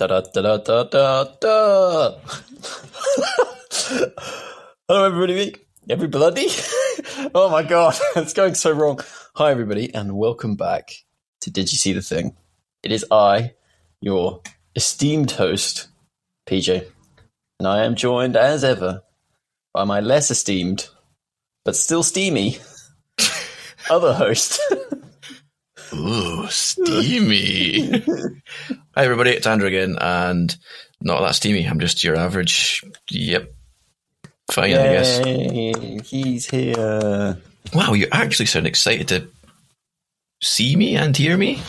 Da da da da da da. Hello, everybody. Everybody. oh my god, it's going so wrong. Hi, everybody, and welcome back to Did You See the Thing? It is I, your esteemed host, PJ, and I am joined as ever by my less esteemed, but still steamy, other host. Ooh, steamy. Hi, everybody. It's Andrew again, and not that steamy. I'm just your average. Yep. Fine, I guess. He's here. Wow, you actually sound excited to see me and hear me.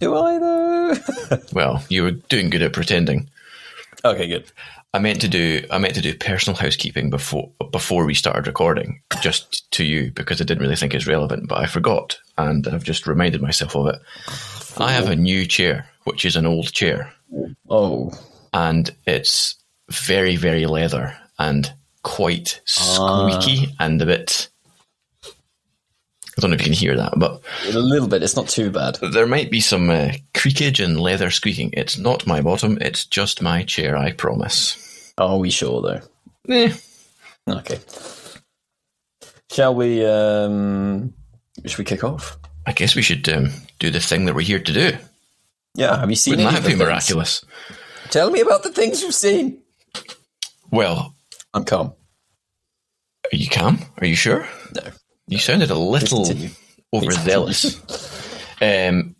Do I though? Well, you were doing good at pretending. okay, good. I meant to do. I meant to do personal housekeeping before before we started recording, just to you because I didn't really think it's relevant, but I forgot, and I've just reminded myself of it. I have a new chair, which is an old chair. Oh, and it's very, very leather and quite squeaky ah. and a bit. I don't know if you can hear that, but a little bit. It's not too bad. there might be some uh, creakage and leather squeaking. It's not my bottom, it's just my chair, I promise. Are we sure though? Eh, Okay. Shall we? um Should we kick off? I guess we should um, do the thing that we're here to do. Yeah. Have you seen? Wouldn't any that be miraculous? Tell me about the things you've seen. Well, I'm calm. are you calm? Are you sure? No. You sounded a little continue. overzealous. um,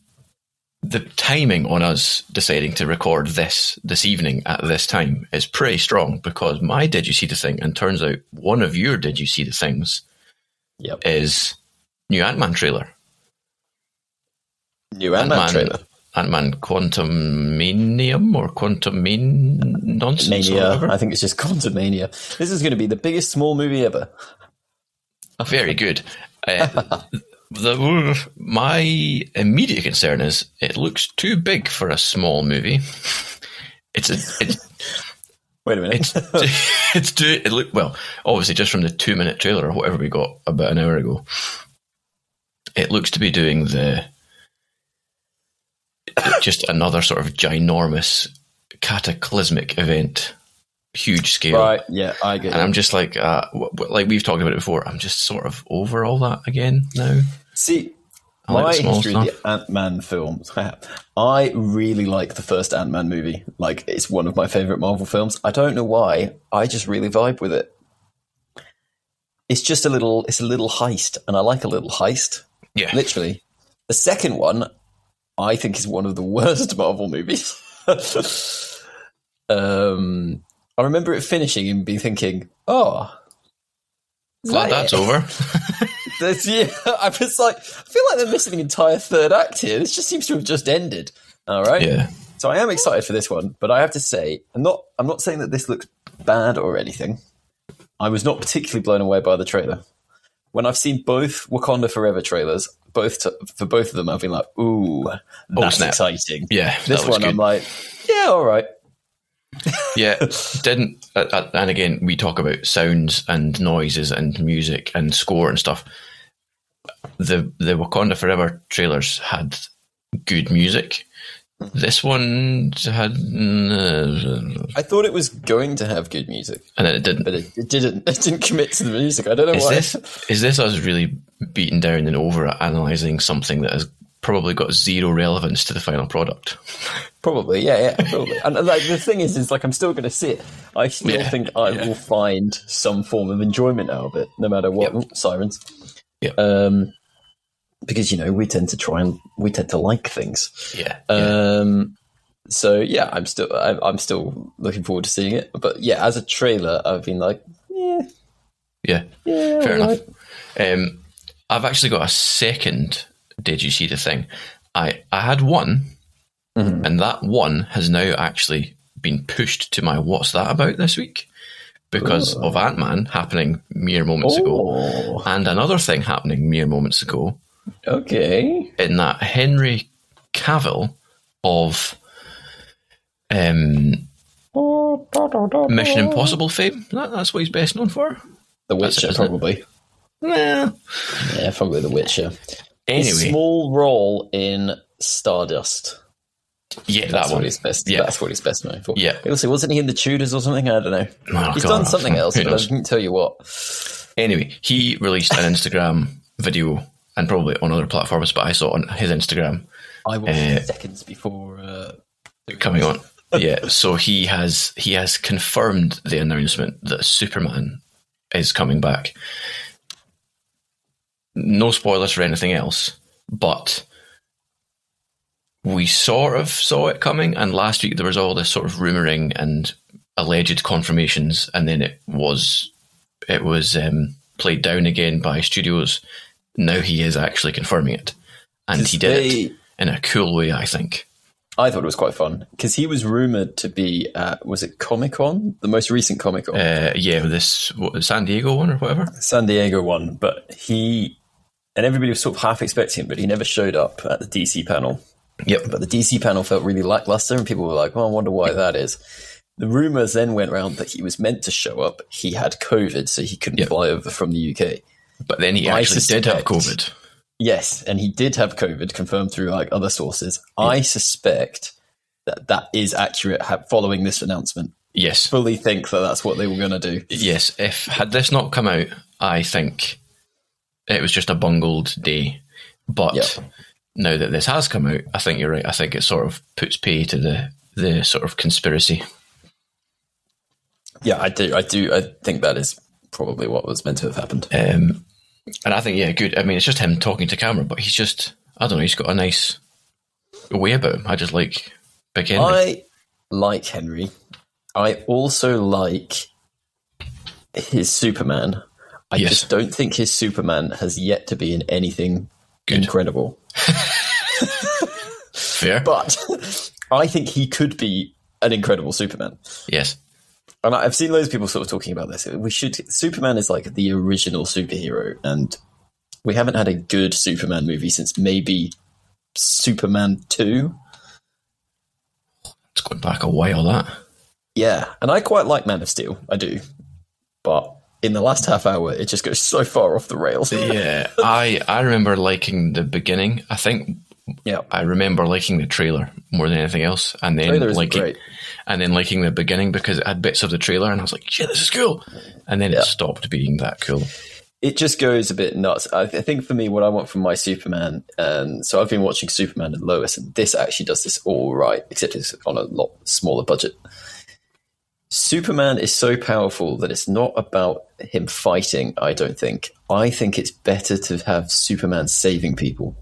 the timing on us deciding to record this this evening at this time is pretty strong because my did you see the thing and turns out one of your did you see the things Yep. is new Ant Man trailer. New Ant-Man Ant-Man trailer. Ant Man Quantum Manium or Quantum Main nonsense. Mania. I think it's just Quantum Mania. This is going to be the biggest small movie ever. Very good. Uh, the, my immediate concern is it looks too big for a small movie. It's a, it's Wait a minute. it's it's too it look well obviously just from the two minute trailer or whatever we got about an hour ago. It looks to be doing the just another sort of ginormous cataclysmic event, huge scale. right. Yeah, I get And it. I'm just like, uh, w- w- like we've talked about it before. I'm just sort of over all that again now. See, I like my small history of stuff. the Ant Man films. I really like the first Ant Man movie. Like, it's one of my favorite Marvel films. I don't know why. I just really vibe with it. It's just a little. It's a little heist, and I like a little heist. Yeah, Literally, the second one, I think, is one of the worst Marvel movies. um, I remember it finishing and be thinking, "Oh, glad that that's it?" over. That's, yeah, I was like, I feel like they're missing an entire third act here. This just seems to have just ended. All right. yeah, So I am excited for this one, but I have to say, I'm not. I'm not saying that this looks bad or anything. I was not particularly blown away by the trailer. When I've seen both Wakanda Forever trailers, both t- for both of them, I've been like, "Ooh, oh, that's snap. exciting." yeah. This one, good. I'm like, "Yeah, all right." yeah, didn't. Uh, uh, and again, we talk about sounds and noises and music and score and stuff. The the Wakanda Forever trailers had good music. This one had, uh, I thought it was going to have good music, and then it didn't. but it, it didn't. It didn't commit to the music. I don't know Is why. this is this us really beating down and over analyzing something that has probably got zero relevance to the final product? Probably, yeah, yeah, probably. and like the thing is, is like I'm still going to see it. I still Yeah, think I yeah. will find some form of enjoyment out of it, no matter what. Yep. Sirens. Yep. Um, because you know we tend to try and we tend to like things. Yeah, yeah. Um, so yeah, I'm still I'm, I'm still looking forward to seeing it. But yeah, as a trailer, I've been like, yeah, yeah. yeah, Fair enough. Um, I've actually got a second. Did you see the thing? I I had one, Mhm. and that one has now actually been pushed to my what's that about this week because Ooh. of Ant Man happening mere moments ago, Oh, and another thing happening mere moments ago okay. in that Henry Cavill of um, Mission Impossible fame. That, that's what he's best known for. The Witcher, it, probably. Nah. Yeah, probably The Witcher. A Anyway, small role in Stardust. Yeah, that That's one. what he's best. Yeah. That's what he's best known for. Yeah. Also, wasn't he in the Tudors or something? I don't know. Oh, he's God, done something else, but I didn't tell you what. Anyway, he released an Instagram video and probably on other platforms, but I saw it on his Instagram I watched Uh, seconds before uh, coming on. yeah, so he has he has confirmed the announcement that Superman is coming back. No spoilers for anything else, but we sort of saw it coming. And last week there was all this sort of rumoring and alleged confirmations, and then it was it was um, played down again by studios. Now he is actually confirming it, and he did they- it in a cool way. I think. I thought it was quite fun because he was rumored to be at was it Comic Con, the most recent Comic Con, Uh, yeah, this what, San Diego one or whatever. San Diego one, but he and everybody was sort of half expecting him, but he never showed up at the DC panel. Yep. But the DC panel felt really lackluster, and people were like, "Well, I wonder why that is." The rumors then went around that he was meant to show up. He had COVID, so he couldn't Yep. fly over from the UK. But then he I actually did have COVID. Yes, and he did have COVID, confirmed through like other sources. I suspect that that is accurate. Following this announcement, Yes, fully think that that's what they were going to do. yes. If had this not come out, I think it was just a bungled day. But Yep. now that this has come out, I think you're right. I think it sort of puts pay to the the sort of conspiracy. Yeah, I do. I do. I think that is probably what was meant to have happened. Um, and I think yeah, good. I mean, it's just him talking to camera, but he's just I don't know. He's got a nice way about him. I just like Big Henry. I like Henry. I also like his Superman. I Yes. just don't think his Superman has yet to be in anything Good. incredible. Fair. But I think he could be an incredible Superman. yes. And I've seen loads of people sort of talking about this. We should Superman is like the original superhero, and we haven't had a good Superman movie since maybe Superman two. It's going back a while. That. Yeah, and I quite like Man of Steel. I do, but in the last half hour, it just goes so far off the rails. Yeah, I I remember liking the beginning. I think yeah, I remember liking the trailer more than anything else, and then is liking great. and then liking the beginning because it had bits of the trailer, and I was like, "Shit, this is cool," and then Yeah. it stopped being that cool. it just goes a bit nuts. I, I think for me, what I want from my Superman, and so I've been watching Superman and Lois, and this actually does this all right, except it's on a lot smaller budget. Superman is so powerful that it's not about him fighting. I don't think. I think it's better to have Superman saving people.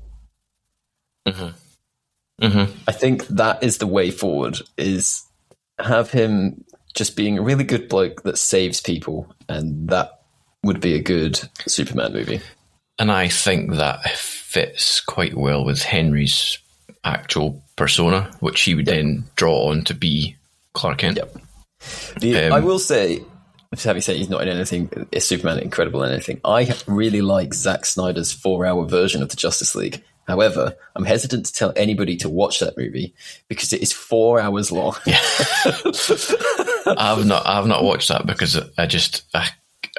Mm-hmm. I think that is the way forward. Is have him just being a really good bloke that saves people, and that would be a good Superman movie. And I think that fits quite well with Henry's actual persona, which he would then draw on to be Clark Kent. Yep. The, Um, I will say, having said he's not in anything, is Superman incredible in anything? I really like Zack Snyder's four-hour version of the Justice League. However, I'm hesitant to tell anybody to watch that movie because it is four hours long. Yeah. I've not I've not watched that because I just I,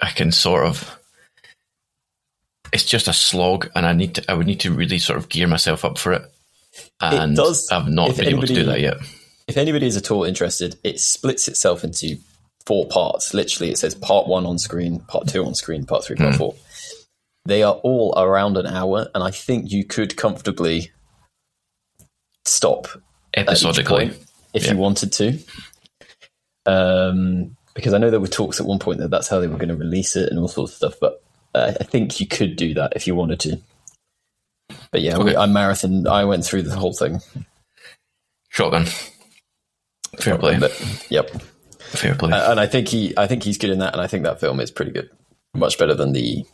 I can sort of it's just a slog and I need to I would need to really sort of gear myself up for it. And does- I've not been able to do that yet. If anybody is at all interested, it splits itself into four parts. Literally, it says part one on screen, part two on screen, part three, part four. They are all around an hour, and I think you could comfortably stop Episodically. if Yeah. you wanted to. Um, because I know there were talks at one point that that's how they were going to release it and all sorts of stuff, but uh, I think you could do that if you wanted to. But yeah, we, I marathon. I went through the whole thing. Shotgun. Fair play. Yep. Fair play. And I think he, I think he's good in that, and I think that film is pretty good, much better than the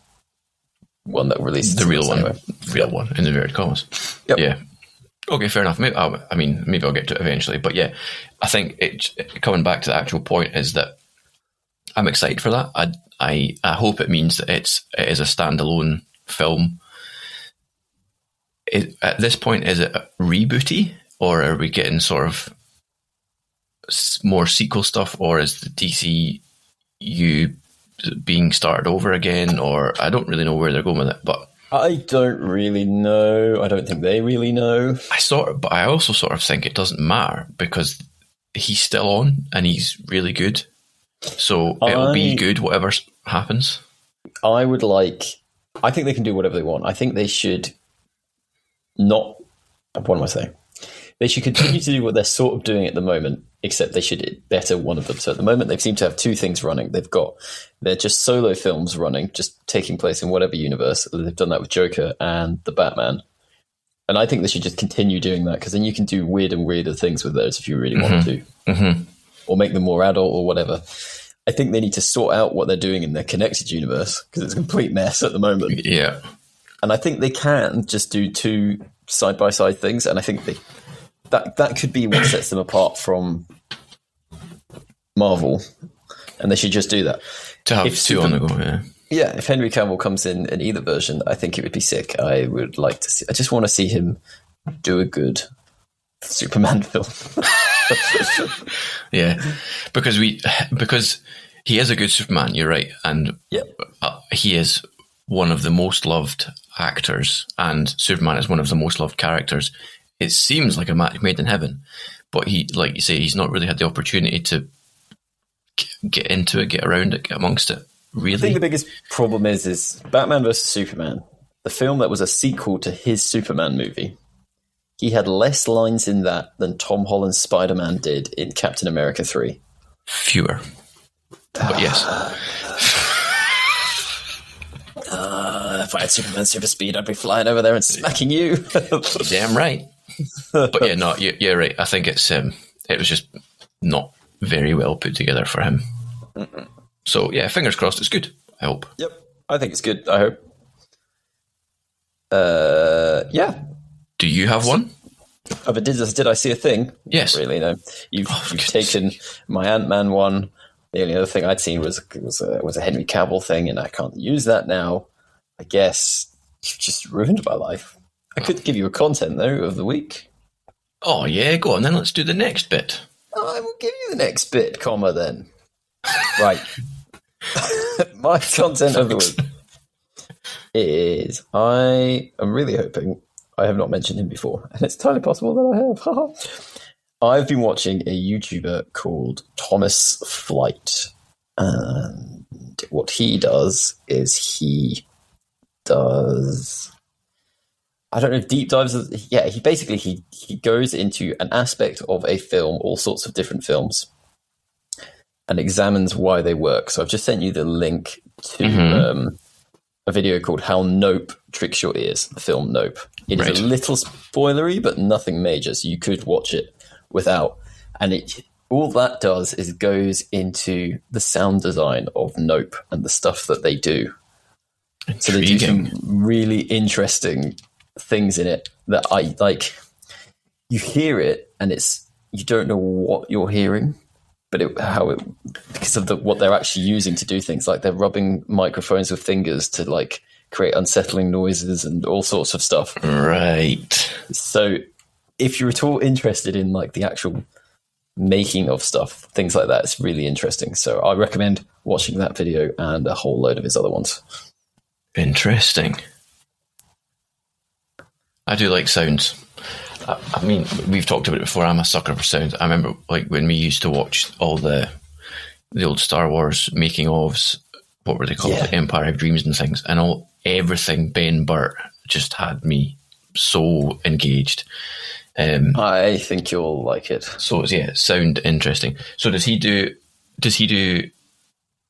one that released the real one. anyway. Real one in inverted commas. Yep. Yeah. Okay, fair enough. Maybe, I'll, I mean, maybe I'll get to it eventually. But yeah, I think it coming back to the actual point is that I'm excited for that. I I, I hope it means that it's it is a standalone film. It, at this point, is it a rebooty or are we getting sort of more sequel stuff, or is the DCU being started over again? Or I don't really know where they're going with it, but I don't really know. I don't think they really know. I sort of, but I also sort of think it doesn't matter because he's still on and he's really good. So it'll be good whatever happens. I would like. I think they can do whatever they want. I think they should not. What am I saying? They should continue to do what they're sort of doing at the moment, except they should better one of them. So at the moment, they seem to have two things running. They've got they're just solo films running, just taking place in whatever universe. They've done that with Joker and the Batman. And I think they should just continue doing that because then you can do weird and weirder things with those if you really want to, hmm or make them more adult or whatever. I think they need to sort out what they're doing in their connected universe because it's a complete mess at the moment. Yeah. And I think they can just do two side by side things, and I think they that that could be what sets them apart from Marvel, and they should just do that. To have If two on the go, yeah. Yeah, if Henry Cavill comes in in either version, I think it would be sick. I would like to see. I just want to see him do a good Superman film. Yeah. Because we because he is a good Superman, you're right. And uh, he is one of the most loved actors, and Superman is one of the most loved characters. It seems like a match made in heaven, but he, like you say, he's not really had the opportunity to get into it, get around it, get amongst it. Really, I think the biggest problem is is Batman versus Superman, the film that was a sequel to his Superman movie. He had less lines in that than Tom Holland's Spider Man did in Captain America three. fewer. But yes, Uh, if I had Superman super speed, I'd be flying over there and smacking you. damn right. But yeah, no, you're, you're right. I think it's um, it was just not very well put together for him. So yeah, fingers crossed. It's good. I hope. yep, I think it's good. I hope. Uh, yeah. Do you have one? Oh, but did did I see a thing? Yes. Not really? No. You've, Oh, you've taken my Ant Man one. The only other thing I'd seen was was a, was a Henry Cavill thing, and I can't use that now. I guess you've just ruined my life. I could give you a content though of the week. Oh yeah, go on then. Let's do the next bit. I will give you the next bit, comma then. Right. my content of the week is I am really hoping I have not mentioned him before, and it's entirely possible that I have. I've been watching a YouTuber called Thomas Flight, and what he does is he does I don't know deep dives. Yeah, he basically he he goes into an aspect of a film, all sorts of different films, and examines why they work. So I've just sent you the link to Mhm. um, a video called "How Nope Tricks Your Ears." The film Nope. It is Right. a little spoilery, but nothing major, so you could watch it without. And it all that does is goes into the sound design of Nope and the stuff that they do. So they do some really interesting things in it that I like. You hear it, and it's you don't know what you're hearing, but it, how it because of the what they're actually using to do things. Like they're rubbing microphones with fingers to like create unsettling noises and all sorts of stuff. Right. So if you're at all interested in like the actual making of stuff, things like that, it's really interesting. So I recommend watching that video and a whole load of his other ones. Interesting. I do like sounds. I, I mean, we've talked about it before. I'm a sucker for sounds. I remember, like, when we used to watch all the the old Star Wars making ofs. What were they called? Yeah. Like Empire of Dreams and things, and all everything Ben Burtt just had me so engaged. Um, I think you'll like it. so yeah, sound interesting. So does he do? Does he do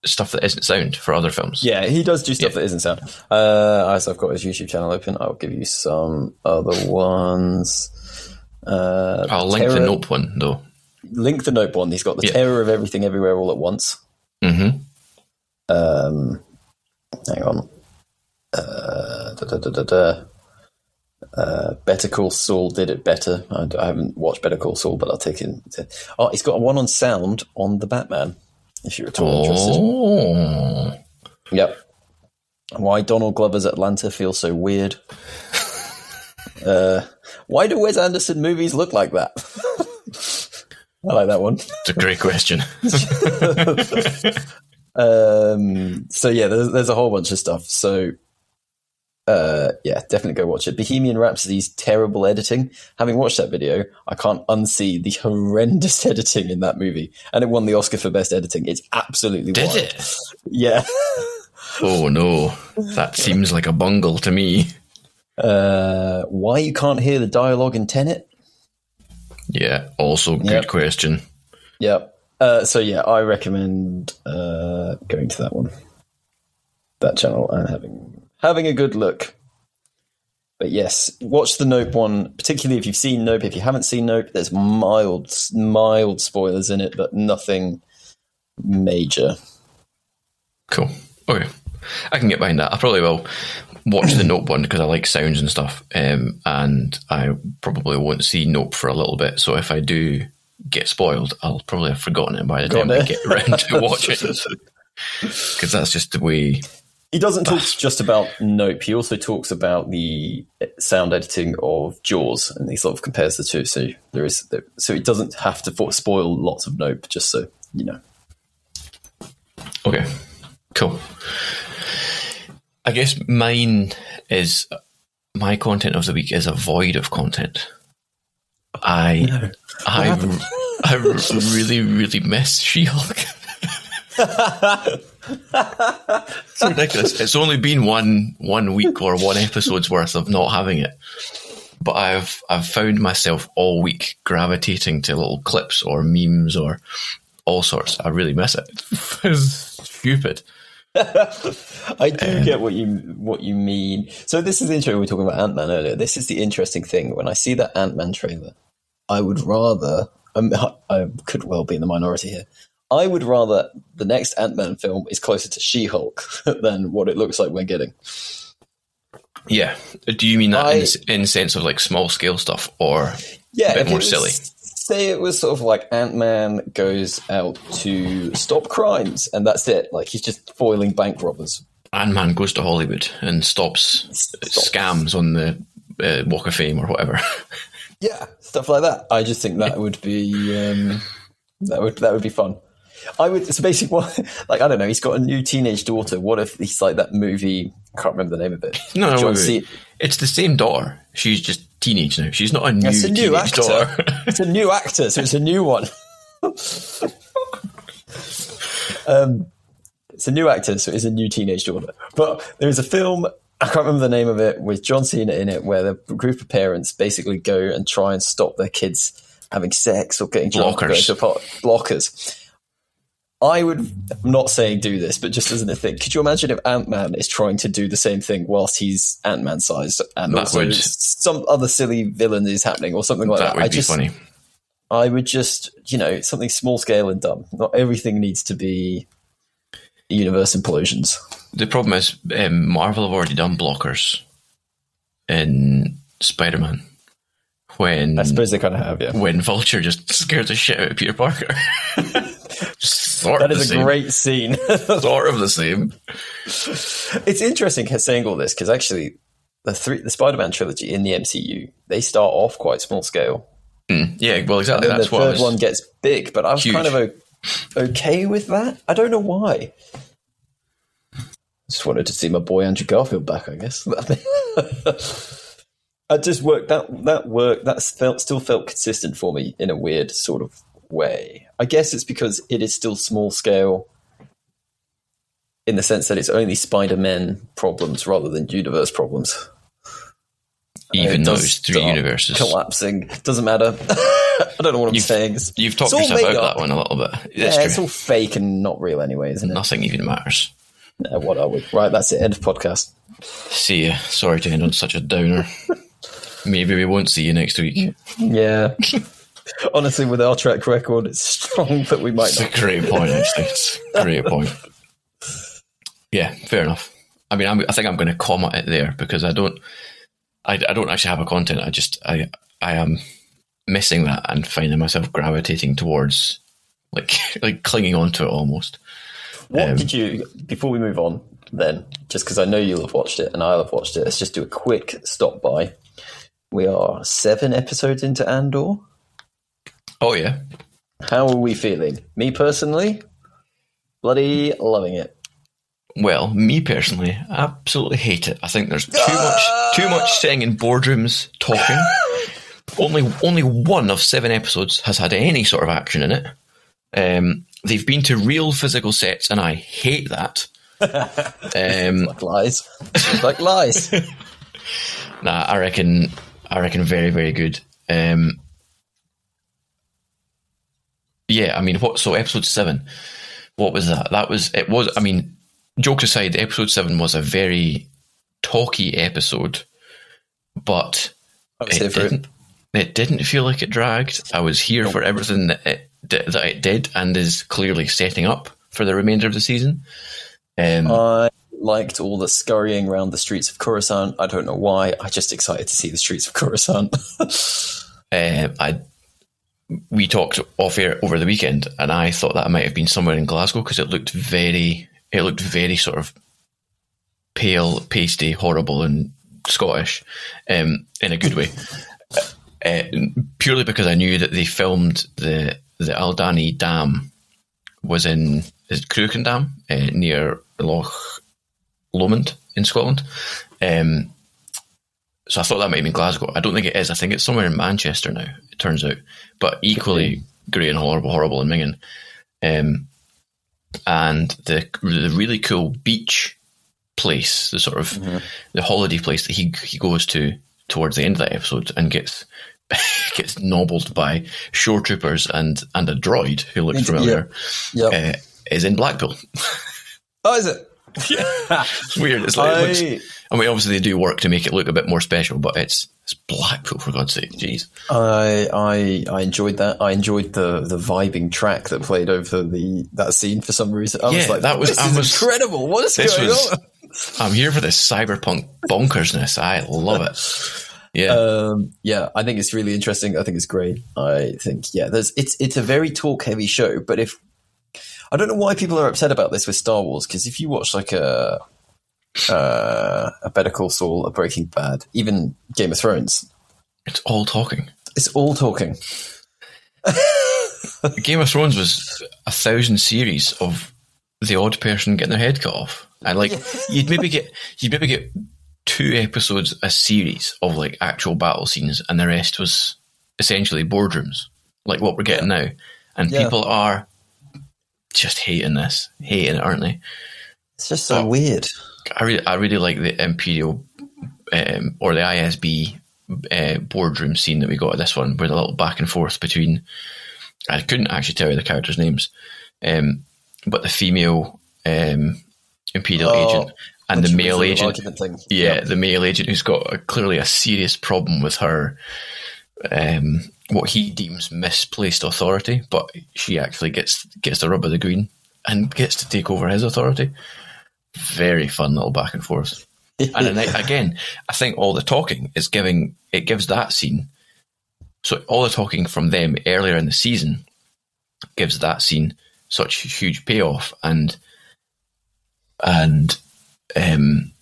stuff that isn't sound for other films? Yeah, he does do stuff Yeah. that isn't sound. Uh, I've got his YouTube channel open, I'll give you some other ones. Uh, I'll link the Terror- Nope one though. Link the Nope one. He's got the Yeah. Terror of Everything Everywhere All at Once. Mm-hmm. Um, hang on. Uh, da, da, da, da, da. Uh, Better Call Saul did it better. I, I haven't watched Better Call Saul, but I'll take it. Oh, he's got one on sound on the Batman. If you're at all interested. Oh, Yep. Why Donald Glover's Atlanta feels so weird. uh, why do Wes Anderson movies look like that? I like that one. it's a great question. Um, so yeah, there's, there's a whole bunch of stuff. So uh, yeah, definitely go watch it. Bohemian Rhapsody's terrible editing. Having watched that video, I can't unsee the horrendous editing in that movie, and it won the Oscar for best editing. It's absolutely Did wild. it? Yeah. Oh no, that seems like a bungle to me. Uh, why you can't hear the dialogue in Tenet? Yeah, also good Yep. question. Yep. Uh, so yeah, I recommend uh, going to that one, that channel, and having having a good look. But yes, watch the Nope one, particularly if you've seen Nope. If you haven't seen Nope, there's mild, mild spoilers in it, but nothing major. Cool. Okay. I can get behind that. I probably will watch the Nope one because I like sounds and stuff. Um, and I probably won't see Nope for a little bit. So if I do get spoiled, I'll probably have forgotten it by the time Got we it. get around to watching it. Because that's just the way. He doesn't talk just about Nope. He also talks about the sound editing of Jaws, and he sort of compares the two. So there is, so it doesn't have to spoil lots of Nope, just so you know. Okay. Cool. I guess mine is my content of the week is a void of content. I I I really really miss She-Hulk. it's ridiculous. It's only been one one week or one episode's worth of not having it, but I've I've found myself all week gravitating to little clips or memes or all sorts. I really miss it. It's stupid. I do get what you what you mean. So this is interesting. We were talking about Ant Man earlier. This is the interesting thing. When I see that Ant Man trailer, I would rather. Um, I could well be in the minority here. I would rather the next Ant Man film is closer to She Hulk than what it looks like we're getting. Yeah. Do you mean that I- in, in sense of like small scale stuff or Yeah, a bit more silly? Say it was sort of like Ant Man goes out to stop crimes, and that's it. Like he's just foiling bank robbers. Ant Man goes to Hollywood and stops Stop. scams on the uh, Walk of Fame or whatever. Yeah, stuff like that. I just think that would be um, that would that would be fun. I would. So basically, what like I don't know. He's got a new teenage daughter. What if he's like that movie? I can't remember the name of it. no, no, John wait, C- it's the same daughter. She's just teenage now. She's not a new It's a new teenage actor. daughter. it's a new actor, so it's a new one. um, it's a new actor, so it's a new teenage daughter. But there is a film. I can't remember the name of it with John Cena in it, where the group of parents basically go and try and stop their kids having sex or getting drunk, or going Blockers. to blockers. I would I'm not saying do this, but just as a thing, could you imagine if Ant Man is trying to do the same thing whilst he's Ant Man sized, and That also would- some other silly villain is happening or something like that? that would I be just, funny. I would just, you know, something small scale and dumb. Not everything needs to be universe implosions. The problem is um, Marvel have already done blockers in Spider Man. When I suppose they kind of have, yeah. when Vulture just scares the shit out of Peter Parker. sort That is a same. great scene. sort of the same. it's interesting saying all this because actually, the three, the Spider-Man trilogy in the MCU, they start off quite small scale. Mm, yeah, well, exactly. And That's the third one gets big, but I was Huge. kind of okay with that. I don't know why. Just wanted to see my boy Andrew Garfield back, I guess. I just worked that that work that felt still felt consistent for me in a weird sort of way. I guess it's because it is still small scale in the sense that it's only Spider-Man problems rather than universe problems. even It though it's three universes. collapsing. Doesn't matter. I don't know what I'm You've- saying. It's- You've talked yourself out up. that one a little bit. Yeah, It's it's all fake and not real anyway, isn't it? Nothing even matters. What are we? Right, that's it. End of podcast. See you. Sorry to end on such a downer. Maybe we won't see you next week. Yeah. Honestly, with our track record, it's strong that we might It's a great point, actually. It's a great point. Yeah, fair enough. I mean, I'm, I think I'm going to comment it there because I don't, I, I don't actually have a content. I just, I, I am missing that and finding myself gravitating towards, like, like clinging onto it almost. What Um, did you, before we move on, then, just because I know you'll have watched it and I'll have watched it, let's just do a quick stop by. We are seven episodes into Andor. Oh yeah, How are we feeling? Me personally, bloody loving it. Well, me personally, absolutely hate it. I think there's too much too much sitting in boardrooms talking. only only one of seven episodes has had any sort of action in it. Um, they've been to real physical sets, and I hate that. Um, Like lies. like lies. nah, I reckon I reckon very very good. Um, yeah, I mean, what? So episode seven, what was that? That was it. Was I mean, jokes aside, episode seven was a very talky episode, but it here for it. didn't. It didn't feel like it dragged. I was here for everything that it that it did, and is clearly setting up for the remainder of the season. Um, I liked all the scurrying around the streets of Coruscant. I don't know why. I just excited to see the streets of Coruscant. uh, I we talked off air over the weekend, and I thought that might have been somewhere in Glasgow because it looked very, it looked very sort of pale, pasty, horrible, and Scottish um, in a good way. Uh, purely because I knew that they filmed the the Aldhani Dam was in is it Cruachan Dam uh, near Loch Lomond in Scotland. Um, so I thought that might be been Glasgow. I don't think it is. I think it's somewhere in Manchester now. It turns out, but equally great and horrible, horrible in Mingen. Um, and the the really cool beach place, the sort of the holiday place that he he goes to towards the end of that episode and gets gets nobbled by shore troopers and and a droid who looks Yeah. familiar yep. uh, is in Blackpool. oh, is it? It's weird. It's like it looks, I, I mean, obviously they do work to make it look a bit more special, but it's it's Blackpool for God's sake. Jeez. I I I enjoyed that. I enjoyed the the vibing track that played over the that scene for some reason. I was like, that was- this I is was- incredible. What is going was- on? I'm here for this cyberpunk bonkersness. I love it. Yeah. Um, yeah, I think it's really interesting. I think it's great. I think yeah, there's it's it's a very talk heavy show, but if I don't know why people are upset about this with Star Wars because if you watch like a uh, a Better Call Saul, a Breaking Bad, even Game of Thrones, it's all talking. it's all talking. Game of Thrones was a thousand series of the odd person getting their head cut off. And like you'd maybe get you'd maybe get two episodes a series of like actual battle scenes and the rest was essentially boardrooms. Like what we're getting now. And Yeah. people are just hating this. Hating it, aren't they? It's just so Oh. weird. I really, I really like the Imperial um, or the ISB uh, boardroom scene that we got at this one, where the little back and forth between. I couldn't actually tell you the characters' names, um, but the female um, Imperial Oh, agent and the male agent. Yeah, the male agent who's got a, clearly a serious problem with her, um, what he deems misplaced authority, but she actually gets gets the rub of the green and gets to take over his authority. Very fun little back and forth. And again, I think all the talking is giving it gives that scene. So all the talking from them earlier in the season gives that scene such huge payoff and and um,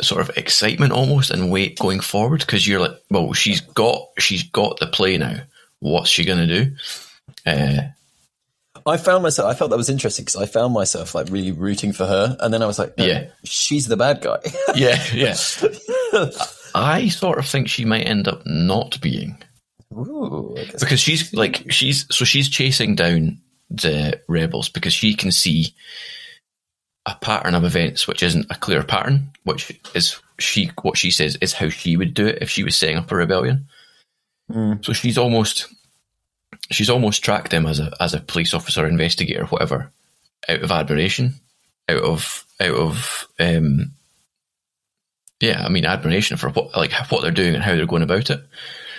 sort of excitement almost and weight going forward because you're like, well, she's got she's got the play now. What's she going to do? Uh, I found myself. I felt that was interesting because I found myself like really rooting for her, and then I was like, no, Yeah. she's the bad guy. yeah, yeah. I sort of think she might end up not being Ooh, because she's like she's so she's chasing down the rebels because she can see a pattern of events which isn't a clear pattern, which is she what she says is how she would do it if she was setting up a rebellion. Mm. So she's almost she's almost tracked him as a as a police officer, investigator, whatever, out of admiration, out of out of um yeah, I mean admiration for what like what they're doing and how they're going about it.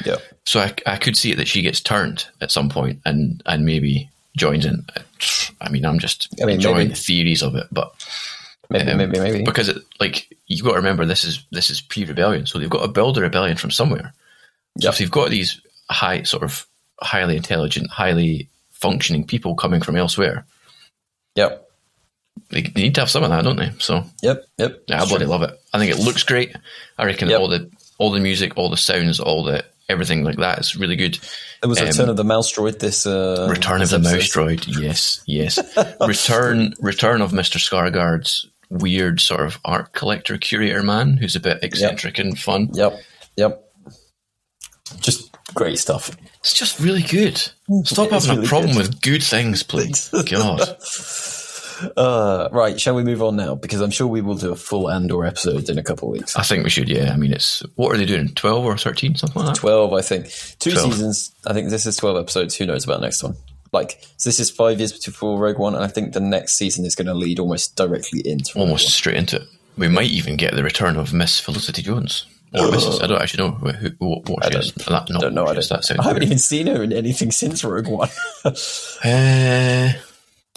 yeah. So I, I could see it that she gets turned at some point and and maybe joins in. I mean, I'm just I mean, enjoying maybe. the theories of it, but Maybe, Um, maybe, maybe. because it like you got to remember this is this is pre-rebellion, so they've got to build a rebellion from somewhere. Yeah, so Yep. if you've got these high sort of highly intelligent, highly functioning people coming from elsewhere, Yep. they, they need to have some of that, don't they? So Yep. Yep. yeah, I bloody love it. I think it looks great. I reckon Yep. all the all the music, all the sounds, all the everything like that is really good. There was um, Return of the Mouse Droid. This uh, Return of the episode. Mouse Droid, yes, yes. Return, Return of Mister Skarsgård's weird sort of art collector curator man who's a bit eccentric and fun. Yep. Yep. Just great stuff. It's just really good. Stop It's having really a problem good. with good things, please. God. Uh, right, shall we move on now? Because I'm sure we will do a full Andor episode in a couple of weeks. I think we should, yeah. I mean, it's what are they doing? 12 or 13, something like that? 12, I think. Two 12. seasons. I think this is 12 episodes. Who knows about the next one? Like, so this is five years before Rogue One, and I think the next season is going to lead almost directly into Rogue Almost straight into it. We might even get the return of Miss Felicity Jones. Or Mrs. I don't actually know who, who, what, what she is. That, not Don't know. I, don't, I haven't weird. even seen her in anything since Rogue One. Uh,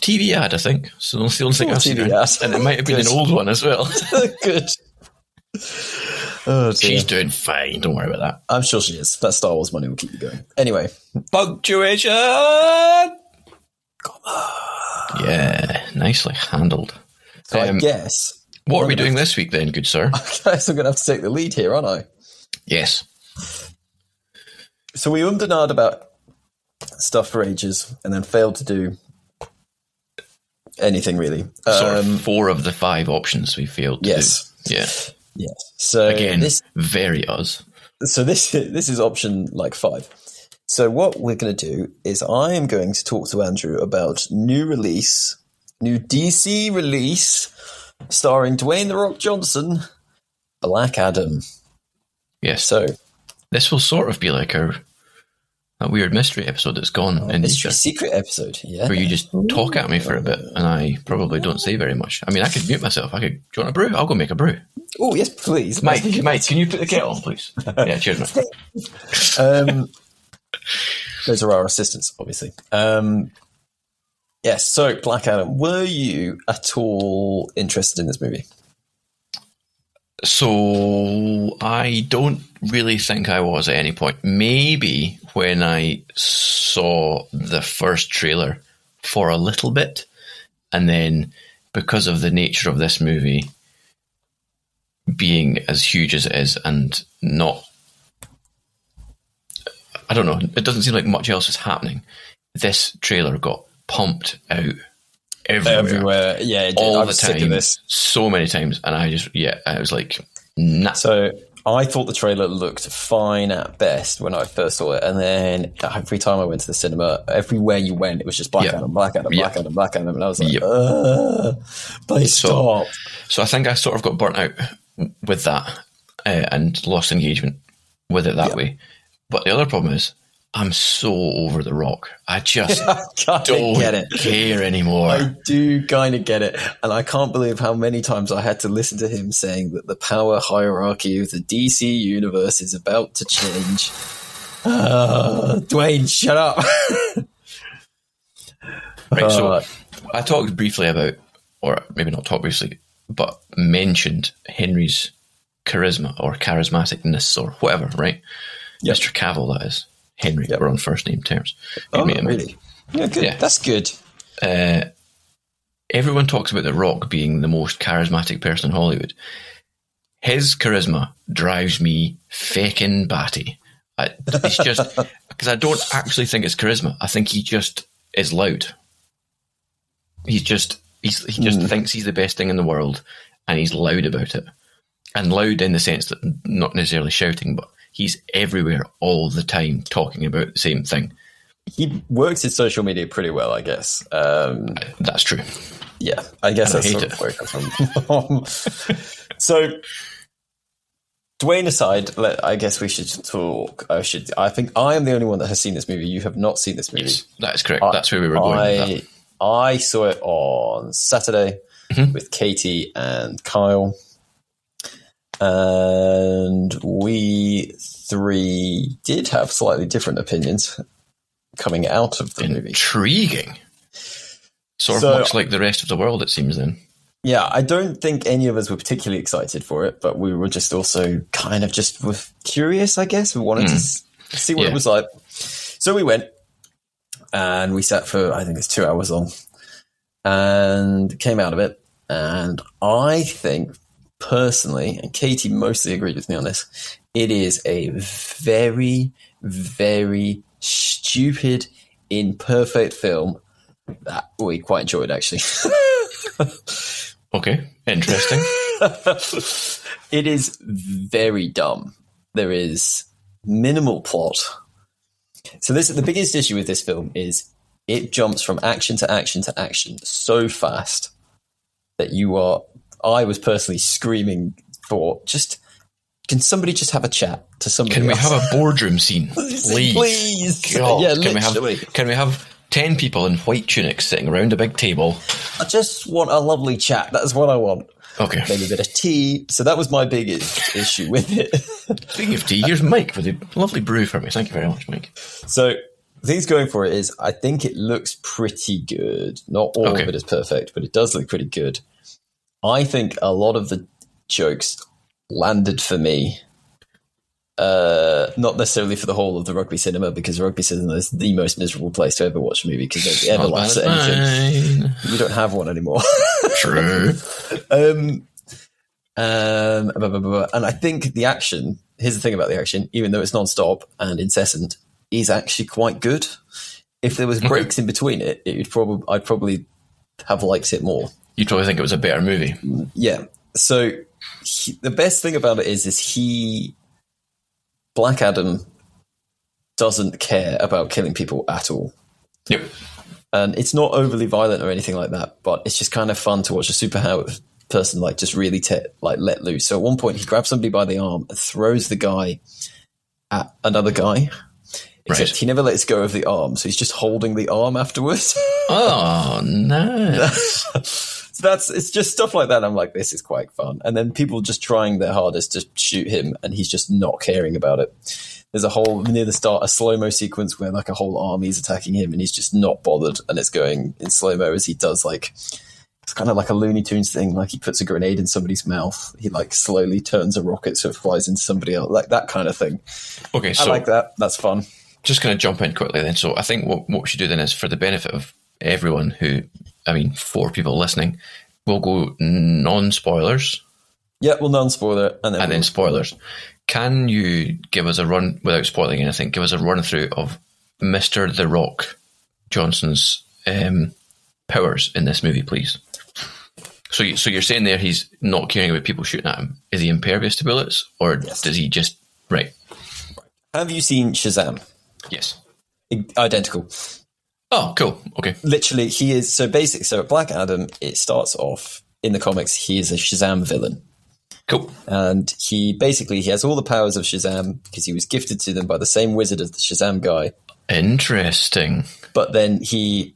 TV ad, I think. So that's the only thing Oh, I've seen. TV in. ad. And it might have been an old one as well. Good. Oh. She's doing fine. Don't worry about that. I'm sure she is. That Star Wars money will keep you going. Anyway, Punctuation. Yeah, nicely handled. so I Um, guess What are we doing this week then, good sir? I guess I'm going to have to take the lead here, aren't I? Yes. So we ummed and about stuff for ages, and then failed to do anything really. Sort Um, of four of the five options we failed to yes, do. Yeah. yes. So Again, this very us. so this this is option like five. So what we're going to do is I am going to talk to Andrew about new release, new DC release, starring Dwayne the Rock Johnson, Black Adam. Yes. So This will sort of be like our that weird mystery episode that's gone in mystery nature, secret episode, yeah. where you just talk at me for a bit and I probably don't say very much. I mean, I could mute myself. I could. Do you want a brew? I'll go make a brew. Oh yes, please, Mike, Mike, can you put the kettle on, please? Yeah, cheers, mate. um, those are our assistants, obviously. Um, yes. So, Black Adam, were you at all interested in this movie? So I don't really think I was at any point. Maybe when I saw the first trailer for a little bit, and then because of the nature of this movie being as huge as it is and not I don't know, it doesn't seem like much else is happening. This trailer got pumped out everywhere Everywhere, yeah. It did. all I the was sick of time, this. so many times, and I just yeah, I was like, nah. So, I thought the trailer looked fine at best when I first saw it, and then every time I went to the cinema, everywhere you went, it was just Black Yeah. Adam, Black Adam. Black Adam, Black Adam, and I was like, Yep. uh, please So- stop. So I think I sort of got burnt out with that uh, and lost engagement with it that Yeah. way. But the other problem is, I'm so over the rock. I just don't get it. care anymore. I do kind of get it. And I can't believe how many times I had to listen to him saying that the power hierarchy of the DC universe is about to change. Uh, Dwayne, shut up. right. So I talked briefly about, or maybe not talked briefly, but mentioned Henry's charisma or charismaticness or whatever. Right. Yep. Mr. Cavill, that is. Henry, Yep. we're on first name terms. oh, Me him. really? Yeah, good. Yeah. That's good. uh, everyone talks about The Rock being the most charismatic person in Hollywood. His charisma drives me faking batty. I, it's just because I don't actually think it's charisma. I think he just is loud. He's just he's, he just thinks he's the best thing in the world, and he's loud about it. And loud in the sense that not necessarily shouting, but he's everywhere all the time talking about the same thing. He works his social media pretty well, I guess. Um, That's true. yeah, I guess And I that's hate sort it. of where it comes from. so, Dwayne aside, let, I guess we should talk. I should. I think I am the only one that has seen this movie. You have not seen this movie. Yes, that is correct. That's where we were going. I I saw it on Saturday Mhm. with Katie and Kyle, and we three did have slightly different opinions coming out of the movie. Intriguing. Sort So- of much like the rest of the world, it seems. Then Yeah, I don't think any of us were particularly excited for it, but we were just also kind of just were curious, I guess. We wanted to see what Hmm. Yeah. it was like. So we went and we sat for, I think it's two hours long and came out of it. And I think personally, and Katie mostly agreed with me on this, it is a very, very stupid, imperfect film that we quite enjoyed actually. Okay, interesting. it is very dumb. There is minimal plot. So this the biggest issue with this film is it jumps from action to action to action so fast that you are I was personally screaming for just can somebody just have a chat to somebody Can we else? have a boardroom scene, please? Please. God, yeah, can we literally. have can we have ten people in white tunics sitting around a big table? I just want a lovely chat. That's what I want. Okay. Maybe a bit of tea. So that was my biggest issue with it. Speaking of tea, here's Mike with a lovely brew for me. Thank you very much, Mike. So things going for it is I think it looks pretty good. Not all Okay. of it is perfect, but it does look pretty good. I think a lot of the jokes landed for me. Uh, not necessarily for the whole of the rugby cinema because rugby cinema is the most miserable place to ever watch a movie because nobody ever Not laughs at anything. You don't have one anymore. True. Um, um, blah, blah, blah, blah. and I think the action. Here's the thing about the action: even though it's non-stop and incessant, is actually quite good. If there was breaks in between it, it would probably I'd probably have liked it more. You probably think it was a better movie. Yeah. So he, the best thing about it is, is he Black Adam doesn't care about killing people at all. Yep. and it's not overly violent or anything like that, but it's just kind of fun to watch a superpowered person like just really like let loose. So at one point, he grabs somebody by the arm and throws the guy at another guy. Except Right. he never lets go of the arm, so he's just holding the arm afterwards. Oh, nice. so that's it's just stuff like that. I'm like, this is quite fun. And then people just trying their hardest to shoot him, and he's just not caring about it. There's a whole near the start a slow mo sequence where like a whole army's attacking him, and he's just not bothered, and it's going in slow mo as he does like it's kind of like a Looney Tunes thing. Like he puts a grenade in somebody's mouth, he like slowly turns a rocket so it flies into somebody else, like that kind of thing. Okay, I so like that. That's fun. just going to jump in quickly then. So I think what, what we should do then is for the benefit of everyone who, I mean, four people listening, we'll go non spoilers Yeah, well, non spoiler, and then and then we'll- spoilers. Can you give us a run without spoiling anything? Give us a run through of Mister The Rock Johnson's um, powers in this movie, please. So, you, so you're saying there he's not caring about people shooting at him? Is he impervious to bullets, or Yes. does he just right? Have you seen Shazam? Yes. Identical. Oh, cool. Okay. literally he is so basic so black adam it starts off in the comics he is a shazam villain Cool. and he basically he has all the powers of shazam because he was gifted to them by the same wizard as the shazam guy Interesting. but then he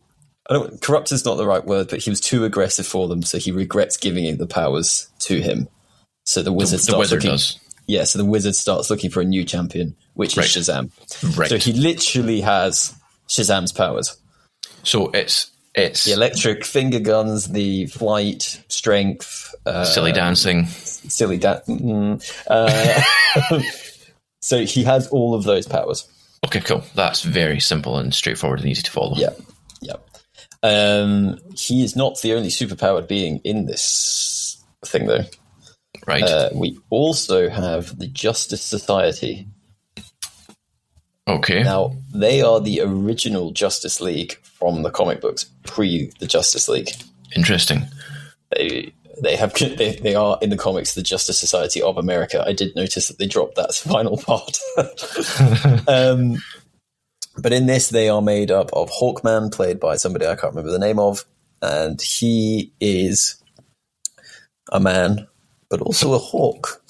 I don't corrupt is not the right word but he was too aggressive for them so he regrets giving the powers to him so the wizard The starts wizard looking, does. yeah so the wizard starts looking for a new champion which Right. is shazam Right. so he literally has shazam's powers So it's it's the electric finger guns, the flight, strength, uh, silly dancing. silly da- mm, uh, so he has all of those powers. Okay, cool. That's very simple and straightforward and easy to follow. Yeah, yeah. Um, he is not the only superpowered being in this thing, though. Right. Uh, we also have the Justice Society. okay. Now, they are the original Justice League from the comic books, pre the Justice League. Interesting. they they have they, they are in the comics the Justice Society of America. I did notice that they dropped that final part. um, but in this, they are made up of Hawkman, played by somebody I can't remember the name of, and he is a man, but also a hawk.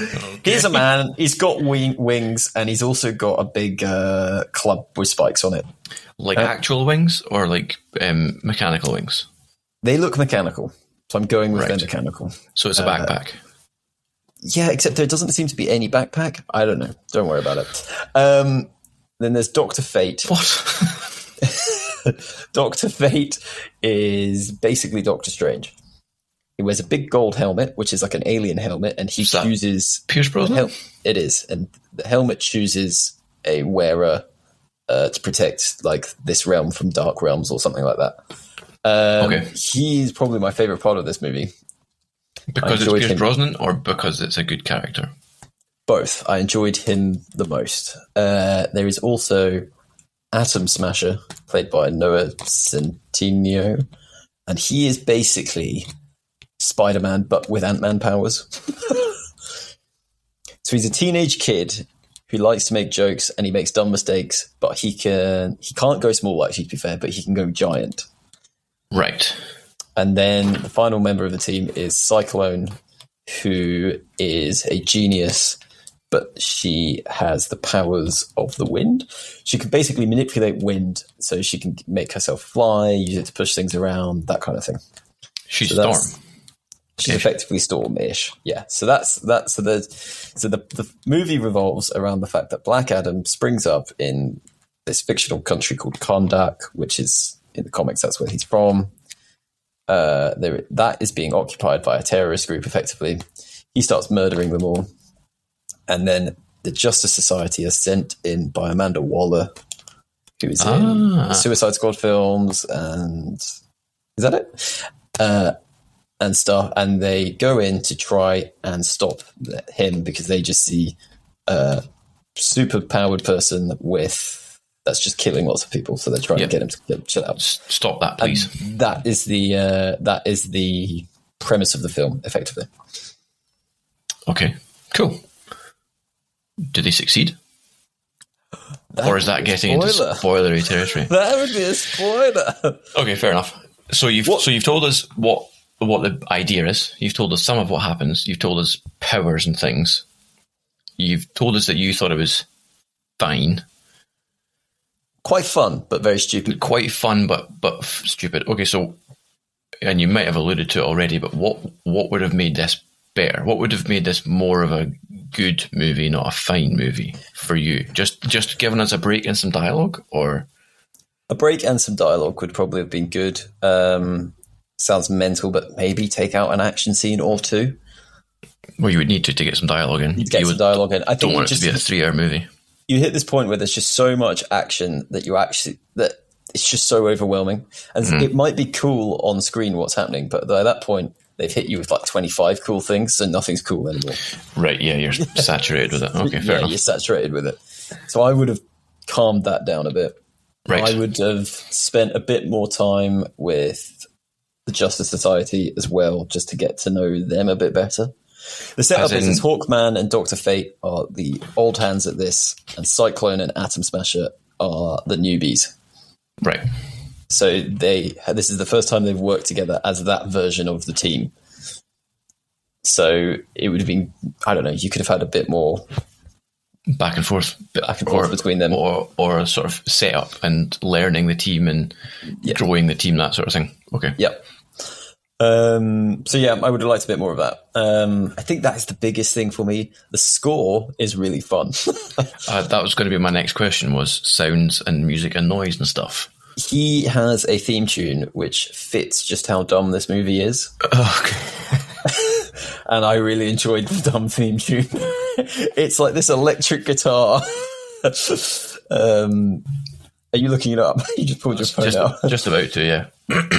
He's a man. He's got wing, wings, and he's also got a big uh, club with spikes on it. Like actual wings or like um, mechanical wings? They look mechanical, so I'm going with Right. mechanical. So it's a Uh, backpack. Yeah, except there doesn't seem to be any backpack. I don't know. Don't worry about it. Um, then there's Doctor Fate. What? Doctor Fate is basically Doctor Strange. He wears a big gold helmet, which is like an alien helmet, and he chooses. Pierce Brosnan? Hel- it is, and the helmet chooses a wearer uh, to protect like this realm from dark realms or something like that. Um, Okay. He's probably my favorite part of this movie. because it's Pierce him. Brosnan or because it's a good character? both. I enjoyed him the most. Uh, there is also Atom Smasher, played by Noah Centineo, and he is basically Spider Man but with Ant Man powers. so he's a teenage kid who likes to make jokes and he makes dumb mistakes, but he can he can't go small actually to be fair, but he can go giant. Right. And then the final member of the team is Cyclone, who is a genius, but she has the powers of the wind. She can basically manipulate wind so she can make herself fly, use it to push things around, that kind of thing. She's So Storm. She's effectively Stormish. Yeah. So that's that's so the so the, the movie revolves around the fact that Black Adam springs up in this fictional country called Kahndaq, which is in the comics that's where he's from. Uh, there, that is being occupied by a terrorist group. Effectively, he starts murdering them all, and then the Justice Society are sent in by Amanda Waller, who is in Ah. the Suicide Squad films, and is that it? Uh, and stuff, and they go in to try and stop him because they just see a super powered person with that's just killing lots of people. So they're trying Yeah. to get him to get, chill out. Stop that, please. And that is the uh, that is the premise of the film, effectively. okay. Cool. Do they succeed? or is that getting into spoiler. spoilery territory? That would be a spoiler. Okay, fair enough. So you've so you've told us what what the idea is. You've told us some of what happens. You've told us powers and things. You've told us that you thought it was fine, Quite fun, but very stupid. quite fun, but but f- stupid. Okay, so and you might have alluded to it already, but what what would have made this better? What would have made this more of a good movie, not a fine movie for you? Just just giving us a break and some dialogue, or A break and some dialogue would probably have been good. Um, sounds mental, but maybe take out an action scene or two. well, you would need to to get some dialogue in. You'd get you some would, dialogue in. I don't want it just to be a three-hour movie. you hit this point where there's just so much action that you actually that it's just so overwhelming, and Hmm. it might be cool on screen what's happening, but by that point they've hit you with like 25 cool things, so nothing's cool anymore. Right, yeah, you're saturated with it. Okay, fair yeah, enough. you're saturated with it. So I would have calmed that down a bit. Right. I would have spent a bit more time with the Justice Society as well, just to get to know them a bit better. The setup in- is Hawkman and Doctor Fate are the old hands at this, and Cyclone and Atom Smasher are the newbies. Right. So they this is the first time they've worked together as that version of the team. So it would have been I don't know, you could have had a bit more Back and forth. back and forth between them. Or, or a sort of setup and learning the team and growing the team, that sort of thing. Okay. Yep. Um, so yeah, I would have liked a bit more of that. Um, I think that is the biggest thing for me. The score is really fun. Uh, that was going to be my next question was sounds and music and noise and stuff. he has a theme tune which fits just how dumb this movie is, Okay. and I really enjoyed the dumb theme tune. it's like this electric guitar. um, are you looking it up? you just pulled your phone Just, out. just about to, yeah.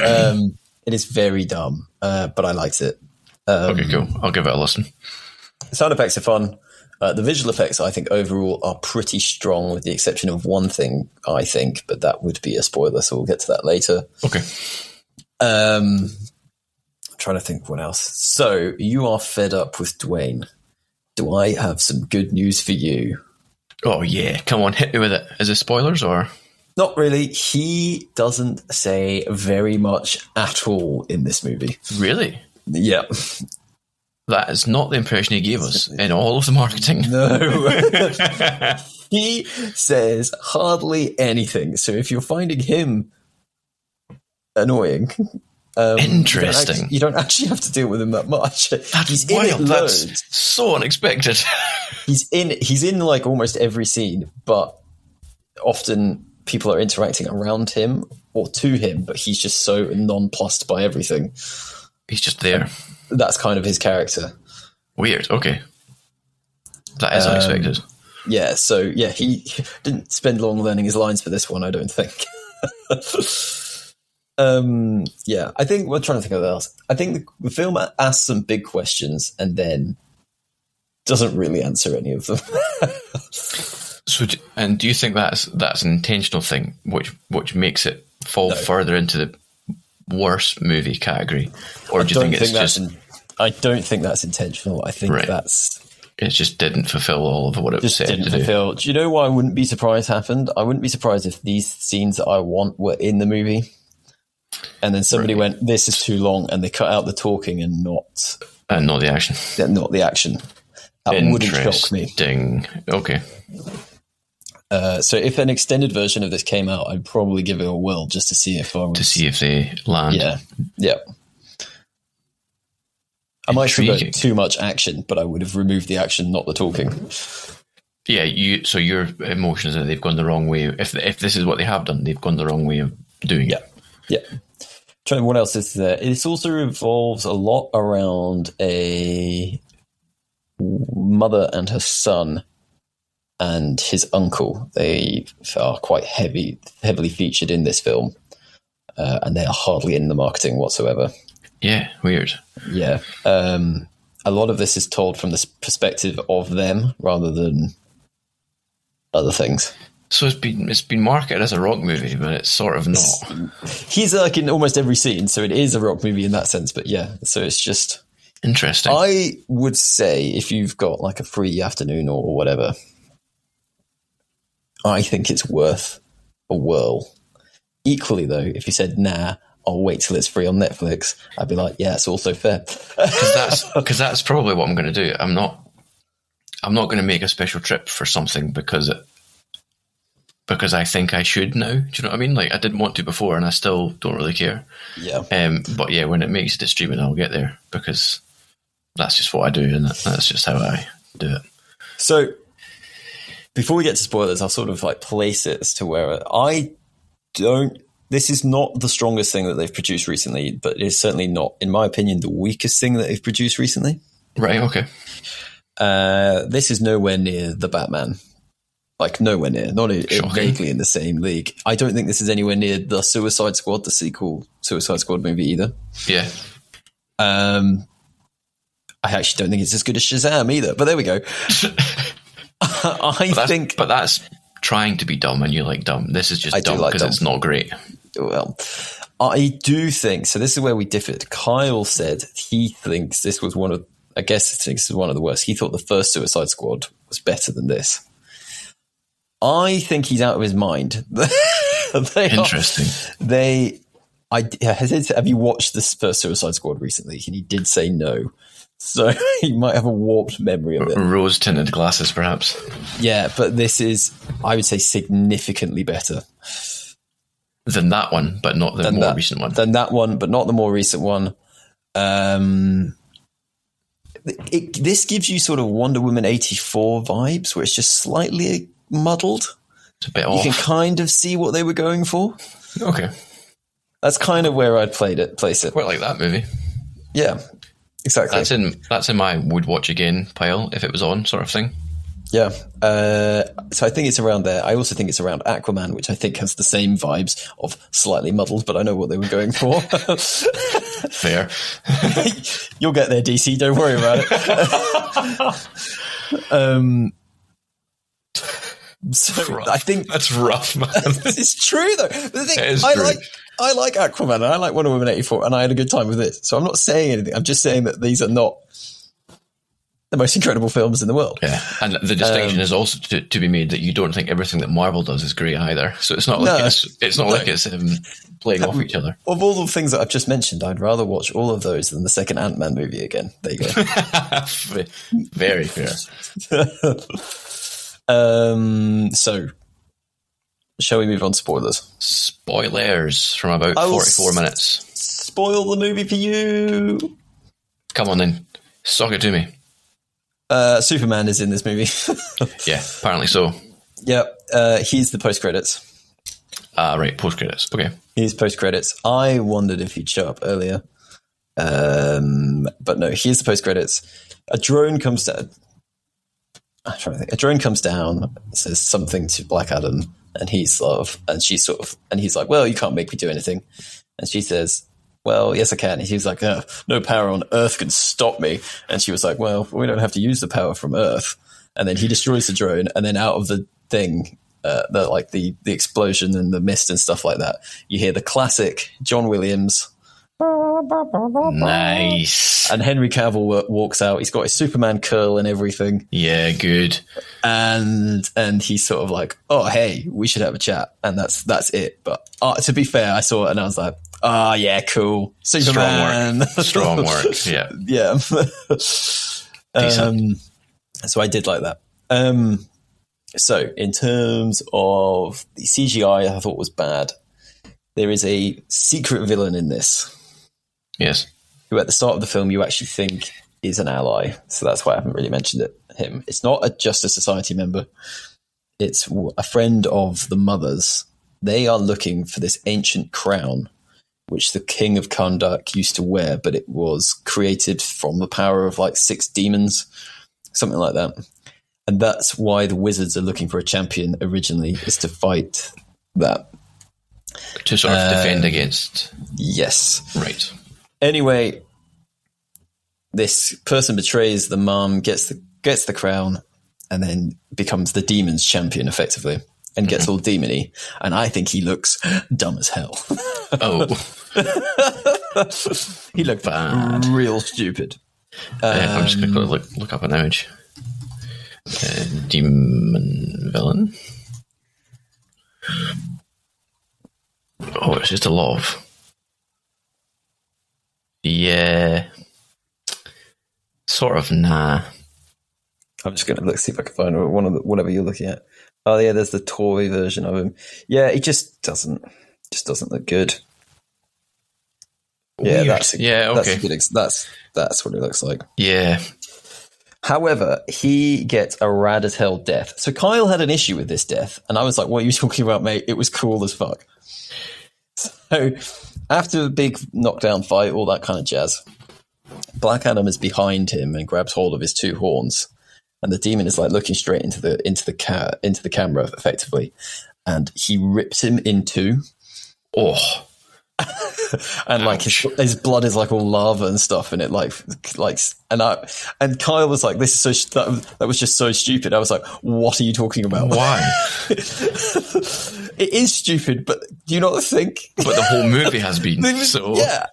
Um, it is very dumb, uh, but I liked it. Um, Okay, cool. I'll give it a listen. Sound effects are fun. Uh, the visual effects, I think, overall are pretty strong, with the exception of one thing, I think, but that would be a spoiler, so we'll get to that later. Okay. Um, I'm trying to think what else. So, you are fed up with Dwayne. Do I have some good news for you? Oh, yeah. Come on, hit me with it. Is it spoilers or? Not really. He doesn't say very much at all in this movie. Really? Yeah. That is not the impression he gave us in all of the marketing. No. he says hardly anything. So if you're finding him annoying, um, You Interesting. don't, actually, you don't actually have to deal with him that much. That's he's in wild. it That's so unexpected. He's in. He's in like almost every scene, but often people are interacting around him or to him, but he's just so nonplussed by everything. He's just there. That's kind of his character. Weird. Okay. That is Um, unexpected. Yeah, so yeah, he didn't spend long learning his lines for this one, I don't think. um, yeah, I think we're trying to think of what else. I think the, the film asks some big questions and then doesn't really answer any of them. So, and do you think that's that's an intentional thing, which which makes it fall No. further into the worst movie category, or I do you don't think it's just in- I don't think that's intentional. I think Right. that's it just didn't fulfill all of what it was said didn't to do? fulfill. Do you know why I wouldn't be surprised happened? I wouldn't be surprised if these scenes that I want were in the movie, and then somebody Right. went, "This is too long," and they cut out the talking and not and not the action. not the action. That wouldn't shock me. Okay. Uh, so if an extended version of this came out, I'd probably give it a whirl just to see if I was To see if they land. Yeah, yeah. I might have too much action, but I would have removed the action, not the talking. Yeah, you. So your emotions are they've gone the wrong way. If if this is what they have done, they've gone the wrong way of doing Yeah. it. Yeah. Trying what else is there? It also revolves a lot around a mother and her son and his uncle. They are quite heavy, heavily featured in this film, uh, and they are hardly in the marketing whatsoever. Yeah, weird. Yeah. Um, a lot of this is told from the perspective of them rather than other things. So it's been it's been marketed as a rock movie, but it's sort of not. He's like in almost every scene, so it is a rock movie in that sense. But yeah, so it's just. Interesting. I would say if you've got like a free afternoon or whatever, I think it's worth a whirl. Equally, though, if you said, nah, I'll wait till it's free on Netflix, I'd be like, yeah, it's also fair. because that's because that's probably what I'm going to do. I'm not I'm not going to make a special trip for something because it because I think I should now. Do you know what I mean? Like I didn't want to before, and I still don't really care. yeah. Um, but yeah, when it makes it to streaming, I'll get there because that's just what I do, and that's just how I do it. So before we get to spoilers, I'll sort of like place it as to where I don't. This is not the strongest thing that they've produced recently, but it's certainly not, in my opinion, the weakest thing that they've produced recently. Right? Okay. Uh, this is nowhere near the Batman. Like nowhere near, not vaguely in the same league. I don't think this is anywhere near the Suicide Squad, the sequel Suicide Squad movie either. Yeah. Um, I actually don't think it's as good as Shazam either. But there we go. I That's, think but that's trying to be dumb, and you like dumb. This is just I dumb like because dumb. it's not great. well, I do think so. This is where we differed. Kyle said he thinks this was one of, I guess, he thinks this is one of the worst. He thought the first Suicide Squad was better than this. I think he's out of his mind. They are- Interesting. they, I have you watched this first Suicide Squad recently? And he did say no, so he might have a warped memory of it. Rose tinted glasses, perhaps. Yeah, but this is, I would say, significantly better. Than that one, but not the than more that, recent one. than that one, but not the more recent one. Um, it, this gives you sort of Wonder Woman eighty four vibes, where it's just slightly muddled. It's a bit off. You can kind of see what they were going for. okay. That's kind of where I'd played it, place it. Quite like that movie. Yeah, exactly. That's in that's in my would watch again pile if it was on sort of thing. Yeah. Uh, so I think it's around there. I also think it's around Aquaman, which I think has the same vibes of slightly muddled, but I know what they were going for. Fair. You'll get there, DC. Don't worry about it. um, so I think That's rough, man. it's true though. The thing, I true. like I like Aquaman and I like Wonder Woman eighty four, and I had a good time with it. So I'm not saying anything. I'm just saying that these are not the most incredible films in the world. yeah, and the distinction Um, is also to, to be made that you don't think everything that Marvel does is great either. So it's not like No. it's it's not No. like it's um, playing off each other. Of all the things that I've just mentioned, I'd rather watch all of those than the second Ant Man movie again. There you go. Very fair. um, so, shall we move on to spoilers? Spoilers from about I will forty four s- minutes. Spoil the movie for you. Come on then, suck it to me. Uh, Superman is in this movie. Yeah, apparently so. yeah, uh, he's the post credits. Ah, right, post credits. Okay. He's post credits. I wondered if he'd show up earlier, um, but no, here's the post credits. A drone comes down. I'm trying to think. A drone comes down, says something to Black Adam, and he's sort of, and she's sort of, and he's like, "Well, you can't make me do anything," and she says. Well, yes, I can. And like, "Uh, no power on Earth can stop me. And she was like, well, we don't have to use the power from Earth. And then he destroys the drone, and then out of the thing, uh, the like the the explosion and the mist and stuff like that, you hear the classic John Williams. Nice. And Henry Cavill walks out. He's got his Superman curl and everything, Yeah, good. and and he's sort of like, "Oh, hey, we should have a chat," and that's that's it. But uh, to be fair, I saw it and I was like, "Ah, yeah, cool, Superman." Strong work. Yeah. yeah. um, so I did like that. Um, so in terms of the CGI, I thought was bad. There is a secret villain in this Yes. who, at the start of the film, you actually think is an ally. So that's why I haven't really mentioned it. Him. It's not a Justice Society member. It's a friend of the mother's. They are looking for this ancient crown, which the King of Kahndaq used to wear, but it was created from the power of like six demons, something like that. And that's why the wizards are looking for a champion originally, is to fight that. To sort of defend Um, against. Yes. Right. Anyway, this person betrays the mom, gets the gets the crown, and then becomes the demon's champion effectively, and gets all demony. And I think he looks dumb as hell. Oh, he looked Bad. real stupid. yeah, I'm just Um, look, look up an image. Uh, demon villain. Oh, it's just a lot of. Yeah. Sort of nah. I'm just gonna look see if I can find one of the, whatever you're looking at. Oh yeah, there's the toy version of him. Yeah, he just doesn't just doesn't look good. Yeah, that's a, yeah, that's okay. a good ex- that's that's what it looks like. yeah. However, he gets a rad as hell death. So Kyle had an issue with this death, and I was like, "What are you talking about, mate? It was cool as fuck." So after a big knockdown fight, all that kind of jazz, Black Adam is behind him and grabs hold of his two horns, and the demon is like looking straight into the into the ca- into the camera effectively, and he rips him in two, Oh, and like his, his blood is like all lava and stuff, and it like like and I and Kyle was like, "This is so that, that was just so stupid." I was like, "What are you talking about?" why? it is stupid, but do you not think? but the whole movie has been. So yeah,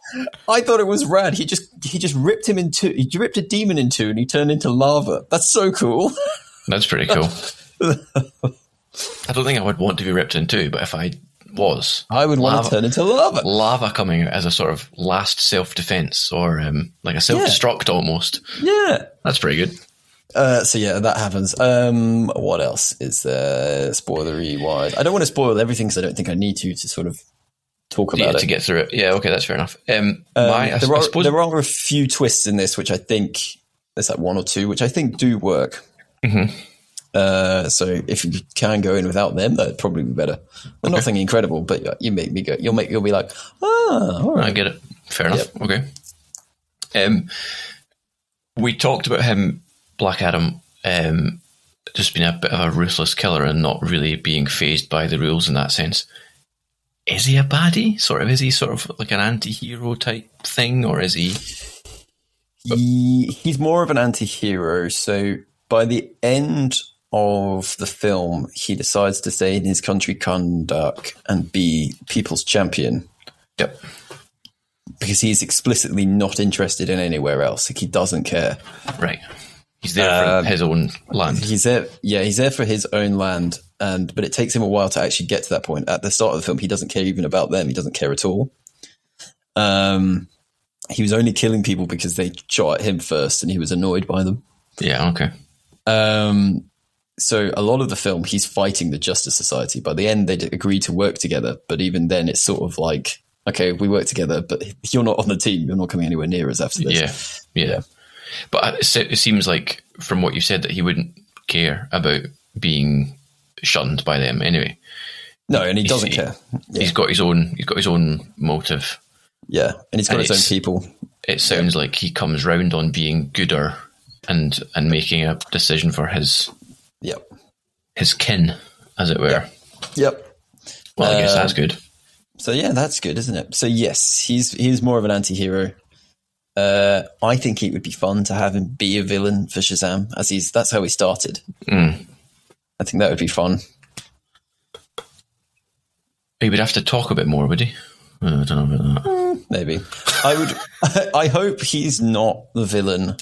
I thought it was rad. He just he just ripped him in two. He ripped a demon in two, and he turned into lava. That's so cool. that's pretty cool. I don't think I would want to be ripped in two, but if I was, I would want Lava. to turn into lava. lava coming out as a sort of last self defense or um, like a self destruct almost. Yeah. That's pretty good. Uh, so yeah, that happens. Um, what else is there spoilery wise? I don't want to spoil everything because I don't think I need to to sort of talk about Yeah, it. to get through it. Yeah, okay, that's fair enough. Um, Um, my, I, there, I are, suppose there are a few twists in this which I think there's like one or two which I think do work. Mhm. Uh, so if you can go in without them, that'd probably be better. They're nothing incredible, but you make me go. You'll make you'll be like, ah, all I get it. Fair enough. Okay. Um, we talked about him, Black Adam, um, just being a bit of a ruthless killer and not really being phased by the rules in that sense. Is he a baddie? Sort of. Is he sort of like an anti-hero type thing, or is he? He, he's more of an anti-hero. So by the end of the film, he decides to stay in his country Karnak and be people's champion Yep. because he's explicitly not interested in anywhere else. Like he doesn't care. Right. He's there Um, for his own land. He's there, yeah, he's there for his own land, and but it takes him a while to actually get to that point. At the start of the film, he doesn't care even about them. He doesn't care at all. Um, he was only killing people because they shot at him first, and he was annoyed by them. Yeah. Okay. Um, so a lot of the film, he's fighting the Justice Society. By the end, they agree to work together, but even then, it's sort of like, okay, we work together, but you're not on the team. You're not coming anywhere near us after this. Yeah, yeah. Yeah. But it seems like from what you said that he wouldn't care about being shunned by them anyway. No, and he He's- doesn't care. Yeah. He's got his own. He's got his own motive. yeah, and he's got and his own people. It sounds like he comes round on being gooder and and making a decision for his Yep. his kin, as it were. Yep. Well, I guess Uh, that's good. So yeah, that's good, isn't it? So yes, he's he's more of an anti-hero. Uh, I think it would be fun to have him be a villain for Shazam, as he's that's how he started. Mm. I think that would be fun. He would have to talk a bit more, would he? I don't know about that. Maybe. I would. I hope he's not the villain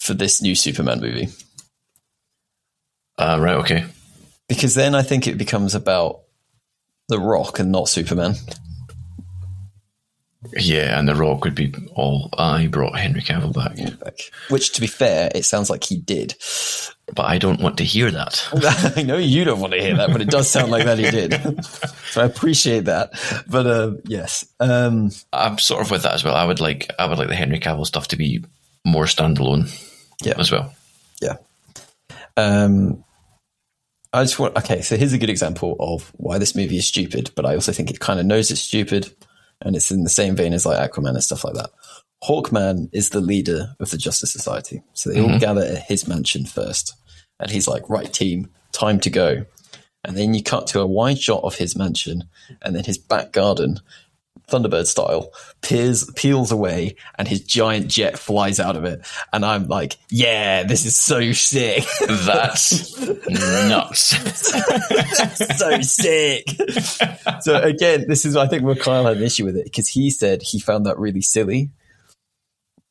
for this new Superman movie Uh, right, okay. because then I think it becomes about the Rock and not Superman. Yeah, and The Rock would be all, I brought Henry Cavill back. Like, which, to be fair, it sounds like he did. But I don't want to hear that. I know you don't want to hear that, but it does sound like that he did. so I appreciate that. But uh, yes, um, I'm sort of with that as well. I would like I would like the Henry Cavill stuff to be more standalone Yeah. as well. yeah. Um, I just want. Okay, so here's a good example of why this movie is stupid, but I also think it kind of knows it's stupid, and it's in the same vein as like Aquaman and stuff like that. Hawkman is the leader of the Justice Society, so they all mm-hmm. gather at his mansion first, and he's like, "Right, team, time to go." And then you cut to a wide shot of his mansion, and then his back garden, Thunderbird style, peers, peels away, and his giant jet flies out of it. And I'm like, "Yeah, this is so sick." That's nuts. so sick. so again, this is I think where Kyle had an issue with it because he said he found that really silly.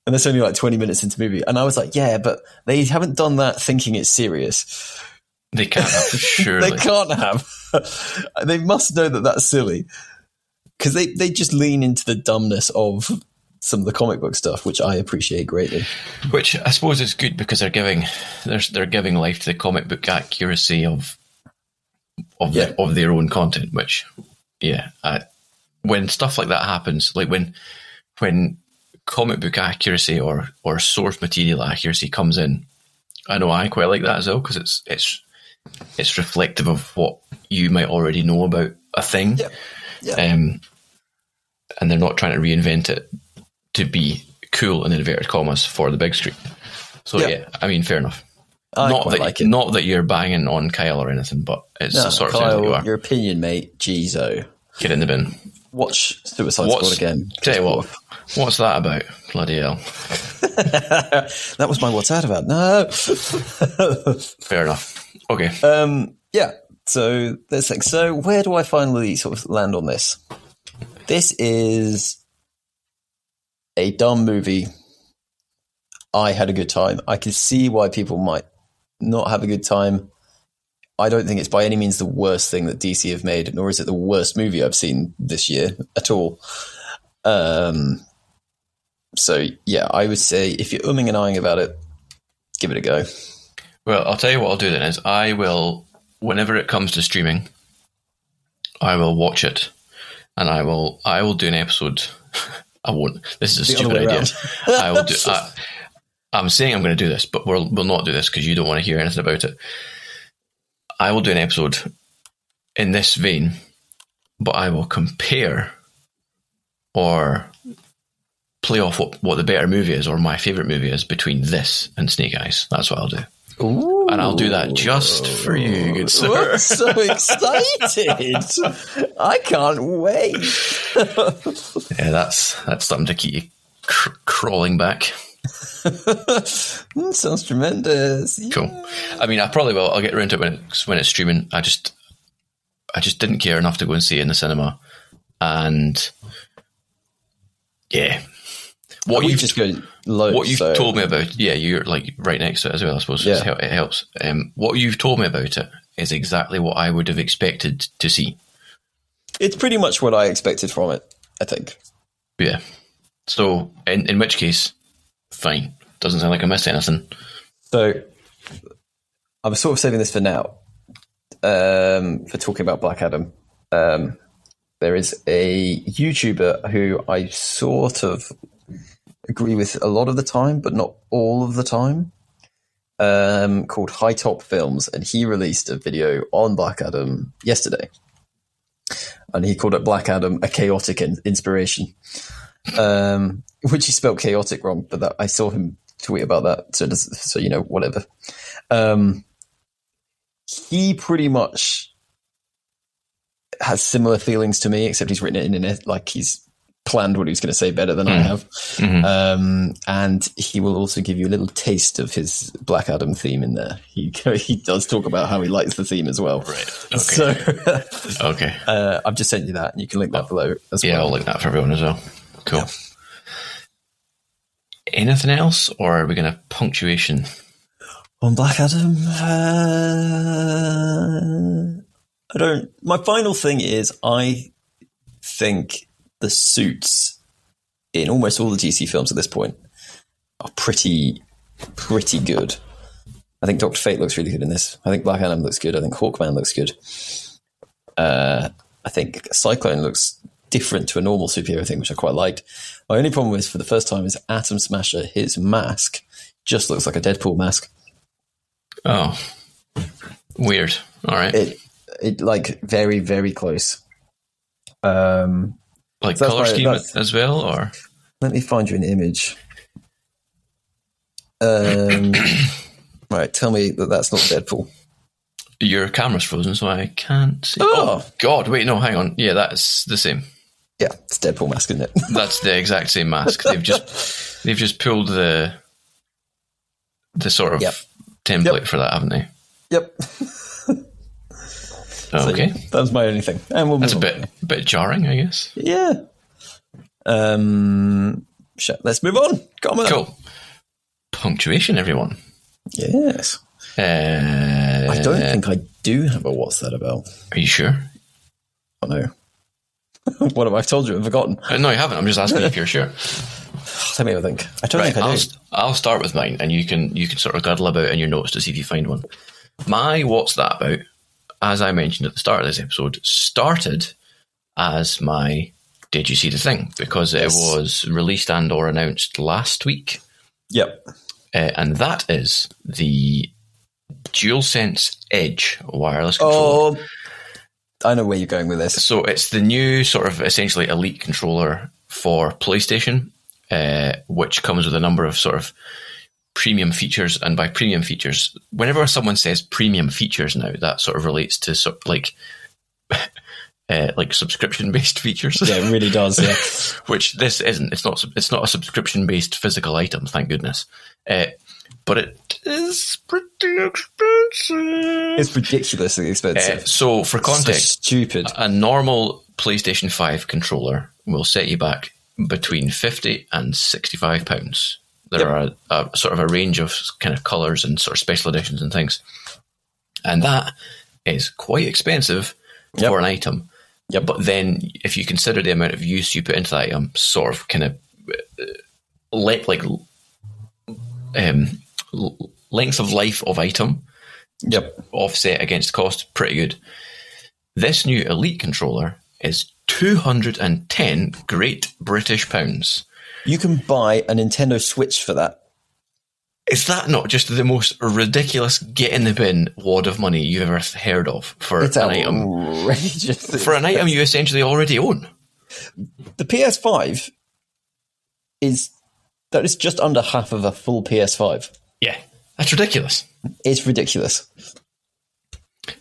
And that's only like 20 minutes into the movie. And I was like, yeah, but they haven't done that thinking it's serious. They can't have, surely. They can't have. they must know that that's silly. Because they, they just lean into the dumbness of some of the comic book stuff, which I appreciate greatly. Which I suppose is good because they're giving they're, they're giving life to the comic book accuracy of of Yeah. the, of their own content. Which, yeah, I, when stuff like that happens, like when when comic book accuracy or or source material accuracy comes in, I know I quite like that as well because it's it's it's reflective of what you might already know about a thing. Yeah. Yeah. Um, and they're not trying to reinvent it to be cool in inverted commas for the big screen. So Yeah. yeah, I mean, fair enough. I not that like not that you're banging on Kyle or anything, but it's No, the sort of thing that you are. your opinion, mate. Jeezo. Get in the bin. Watch Suicide What's- Squad again. Tell you what, what's that about? Bloody hell. that was my what's that about? No. Fair enough. Okay. um, yeah. So there's like, so where do I finally sort of land on this? This is a dumb movie. I had a good time. I can see why people might not have a good time. I don't think it's by any means the worst thing that DC have made, nor is it the worst movie I've seen this year at all. Um, so yeah, I would say if you're umming and ahhing about it, give it a go. Well, I'll tell you what I'll do then is I will, whenever it comes to streaming, I will watch it, and I will I will do an episode. I won't. This is a The stupid idea. I will do. I, I'm saying I'm going to do this, but we'll we'll not do this because you don't want to hear anything about it. I will do an episode in this vein, but I will compare or play off what, what the better movie is or my favorite movie is between this and Snake Eyes. That's what I'll do. Ooh. And I'll do that just for you, good sir. I'm so excited. I can't wait. Yeah, that's that's something to keep you cr- crawling back. Sounds tremendous. Yeah. Cool. I mean, I probably will. I'll get around to it when it's when it's streaming. I just, I just didn't care enough to go and see it in the cinema, and yeah, what We you've just go low. what you've so- told me about, yeah, you're like right next to it as well. I suppose Yeah. It helps. Um, what you've told me about it is exactly what I would have expected to see. It's pretty much what I expected from it. I think. Yeah. So, in in which case, fine. Doesn't sound like I missed anything. So I was sort of saving this for now, um, for talking about Black Adam. Um, there is a YouTuber who I sort of agree with a lot of the time, but not all of the time, um, called HiTop Films, and he released a video on Black Adam yesterday, and he called it Black Adam a chaotic in- inspiration, um, which he spelled chaotic wrong, but that I saw him tweet about that, so does, so you know whatever. Um, he pretty much has similar feelings to me, except he's written it in an like he's planned what he was going to say better than I have. Um, and he will also give you a little taste of his Black Adam theme in there. He he does talk about how he likes the theme as well. Right. Okay. So okay. uh, I've just sent you that, and you can link that below as Yeah, well. I'll link that for everyone as well. Cool. Anything else, or are we going to punctuation? On Black Adam, uh, I don't. My final thing is I think the suits in almost all the DC films at this point are pretty, pretty good. I think Doctor Fate looks really good in this. I think Black Adam looks good. I think Hawkman looks good. Uh, I think Cyclone looks different to a normal superhero thing, which I quite liked. My only problem is, for the first time, is Atom Smasher. His mask just looks like a Deadpool mask. Oh, weird. All right. It, it like very, very close. Um, like that's color scheme as well, or let me find you an image. Um, right, tell me that that's not Deadpool. your camera's frozen, so I can't see. Oh. God! Wait, no, hang on. Yeah, that's the same. Yeah, it's Deadpool mask, isn't it? That's the exact same mask. They've just they've just pulled the the sort of Yep. template Yep. for that, haven't they? yep. So, Okay, yeah, that was my only thing. And we'll that's a bit a bit jarring, I guess. Yeah. Um, shit, let's move on. Come on. Cool. Punctuation, everyone. Yes. Uh, I don't think I do have a what's that about. Are you sure? Oh no. what have I told you? I've forgotten. Uh, no, you haven't. I'm just asking if you're sure. Let me have a think. I don't Right, think I I'll, do. I'll start with mine, and you can you can sort of guddle about in your notes to see if you find one. My what's that about? As I mentioned at the start of this episode, started as my did you see the thing because it was released and or announced last week, Yep. uh, and that is the DualSense Edge wireless controller. Oh, I know where you're going with this. So it's the new sort of essentially elite controller for PlayStation, uh, which comes with a number of sort of premium features. And by premium features, whenever someone says premium features now, that sort of relates to sort of like uh, like subscription based features. Yeah, it really does. Yeah. which this isn't. It's not. It's not a subscription based physical item. Thank goodness. Uh, but it is pretty expensive. it's ridiculously Uh, expensive. so, for so context, stupid. a normal PlayStation 5 controller will set you back between 50 and 65 pounds. There Yep. are a, sort of a range of kind of colors and sort of special editions and things. And that is quite expensive Yep. for an item. Yep. But then if you consider the amount of use you put into that item, sort of kind of uh, le- like um, length of life of item, Yep. offset against cost, pretty good. This new Elite controller is 210 great British pounds. You can buy a Nintendo Switch for that. Is that not just the most ridiculous get in the bin wad of money you've ever heard of for It's an item? For an item you essentially already own. the PS5 is that is just under half of a full PS5. Yeah, that's ridiculous. It's ridiculous.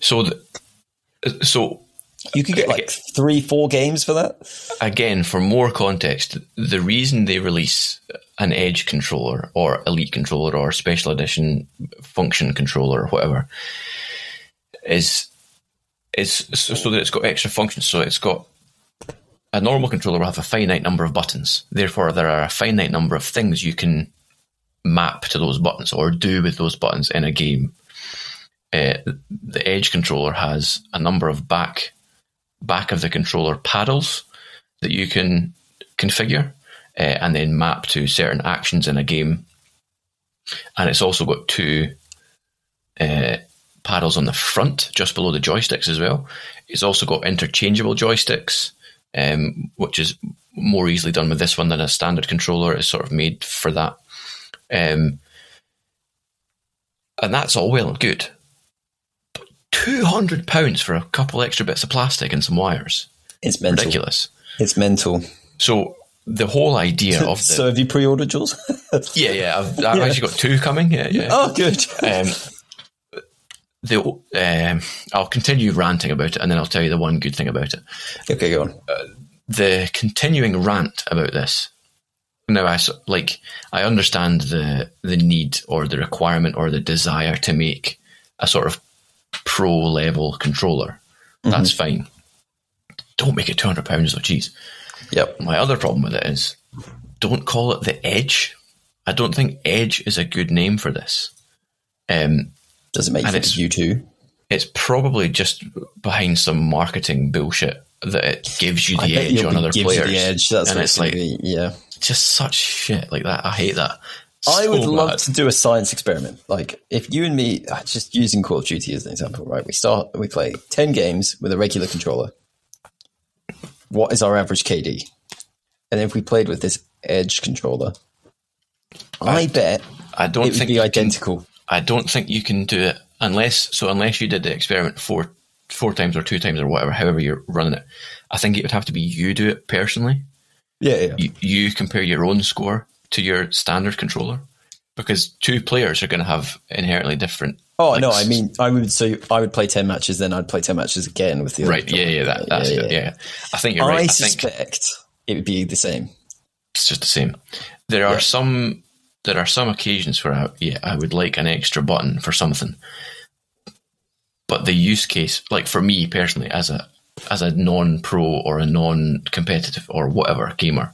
So, the, so You could get like three, four games for that. again, for more context, the reason they release an Edge controller or Elite controller or Special Edition Function controller or whatever is is so, so that it's got extra functions. So it's got a normal controller will have a finite number of buttons. Therefore, there are a finite number of things you can map to those buttons or do with those buttons in a game. Uh, the Edge controller has a number of back back of the controller paddles that you can configure uh, and then map to certain actions in a game. And it's also got two uh, paddles on the front, just below the joysticks as well. It's also got interchangeable joysticks, um, which is more easily done with this one than a standard controller. It's sort of made for that. Um, and that's all well and good. But £200 for a couple extra bits of plastic and some wires. It's mental. Ridiculous. It's mental. So the whole idea of the so have you pre-ordered Jules? yeah yeah I've, I've actually got two coming yeah yeah oh, good. um, the um, I'll continue ranting about it and then I'll tell you the one good thing about it okay, go on. the continuing rant about this. Now, I like I understand the the need or the requirement or the desire to make a sort of pro level controller. That's fine. Don't make it two hundred pounds though. Jeez. Yep. My other problem with it is don't call it the Edge. I don't think Edge is a good name for this. Um, Does it make sense? And think it's- of you too? it's probably just behind some marketing bullshit that it gives you the bet edge on other gives players. you the edge. That's and it's like be, yeah. just such shit like that. I hate that. I would love to do a science experiment. Like if you and me, just using Call of Duty as an example, right? We start, we play ten games with a regular controller. What is our average KD? And if we played with this Edge controller, I, bet I don't think be you can, identical. I don't think you can do it unless so unless you did the experiment four four times or two times or whatever, however you're running it. I think it would have to be you do it personally. Yeah, yeah. You, you compare your own score to your standard controller because two players are going to have inherently different. Oh like, no, I mean, I would so I would play ten matches, then I'd play ten matches again with the other right? Yeah, yeah, that, that's yeah, yeah. Yeah, I think you're I, right. I suspect it would be the same. it's just the same. There are Yeah. some there are some occasions where I, yeah I would like an extra button for something, but the use case, like for me personally, as a as a non pro or a non competitive or whatever gamer,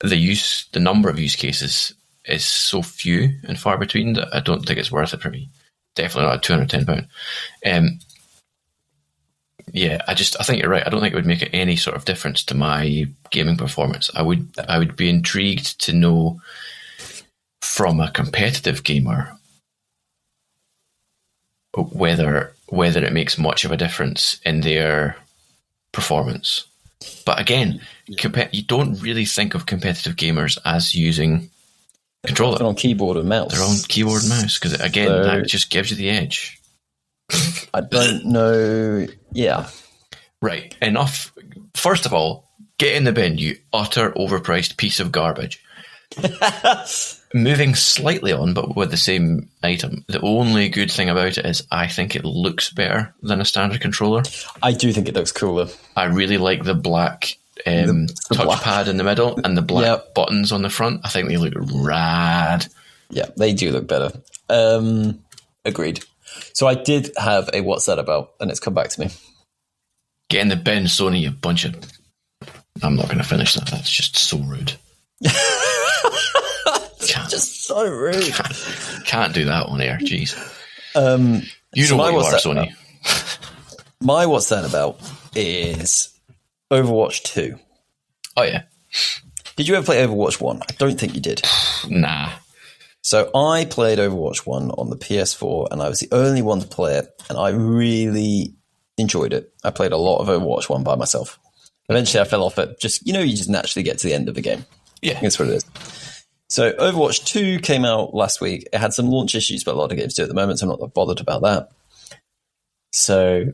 the use the number of use cases is so few and far between that I don't think it's worth it for me. Definitely not two hundred ten pound. Um, yeah, I just I think you're right. I don't think it would make any sort of difference to my gaming performance. I would I would be intrigued to know from a competitive gamer whether whether it makes much of a difference in their performance. But again, compa- you don't really think of competitive gamers as using controller. They're on keyboard and mouse. They're on keyboard and mouse because again, So- that just gives you the edge. I don't know. Yeah, Right. Enough. First of all, get in the bin, you utter overpriced piece of garbage. Moving slightly on, but with the same item, the only good thing about it is I think it looks better than a standard controller. I do think it looks cooler. I really like the black um, touchpad in the middle and the black Yep. buttons on the front. I think they look rad. Yeah, they do look better. Um, agreed. So I did have a what's that about, and it's come back to me. Get in the bin, Sony, you bunch of. I'm not going to finish that. That's just so rude. so rude. can't do that on air. Jeez. Um, You So know my what you are, what's that Sony. my what's that about is Overwatch Two. Oh yeah. Did you ever play Overwatch One? I don't think you did. Nah. So I played Overwatch 1 on the PS4 and I was the only one to play it and I really enjoyed it. I played a lot of Overwatch 1 by myself. Eventually I fell off it. Just, you know, you just naturally get to the end of the game. Yeah. That's what it is. So Overwatch 2 came out last week. It had some launch issues, but a lot of games do at the moment, so I'm not bothered about that. So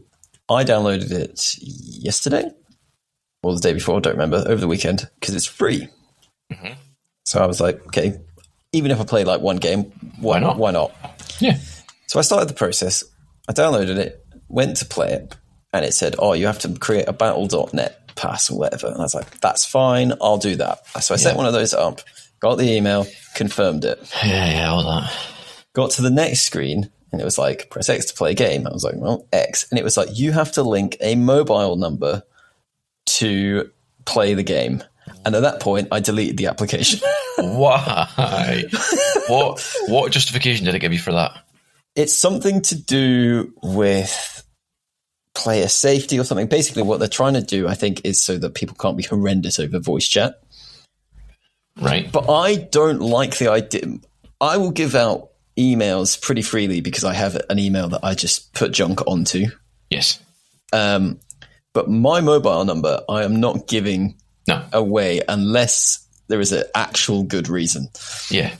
I downloaded it yesterday or the day before, I don't remember, over the weekend because it's free. Mm-hmm. So I was like, okay, even if I play like one game, why, Why not? Why not? Yeah. So I started the process. I downloaded it, went to play it, and it said, "Oh, you have to create a Battle.net pass or whatever." And I was like, "That's fine, I'll do that." So I set one of those up, got the email, confirmed it, Yeah, yeah, all that. got to the next screen, and it was like, "Press X to play a game." I was like, "Well, X," and it was like, "You have to link a mobile number to play the game." And at that point, I deleted the application. Why? what what justification did it give you for that? it's something to do with player safety or something. Basically, what they're trying to do, I think, is so that people can't be horrendous over voice chat. Right. But I don't like the idea. I will give out emails pretty freely because I have an email that I just put junk onto. Yes. Um, but my mobile number, I am not giving No. away unless there is an actual good reason. Yeah.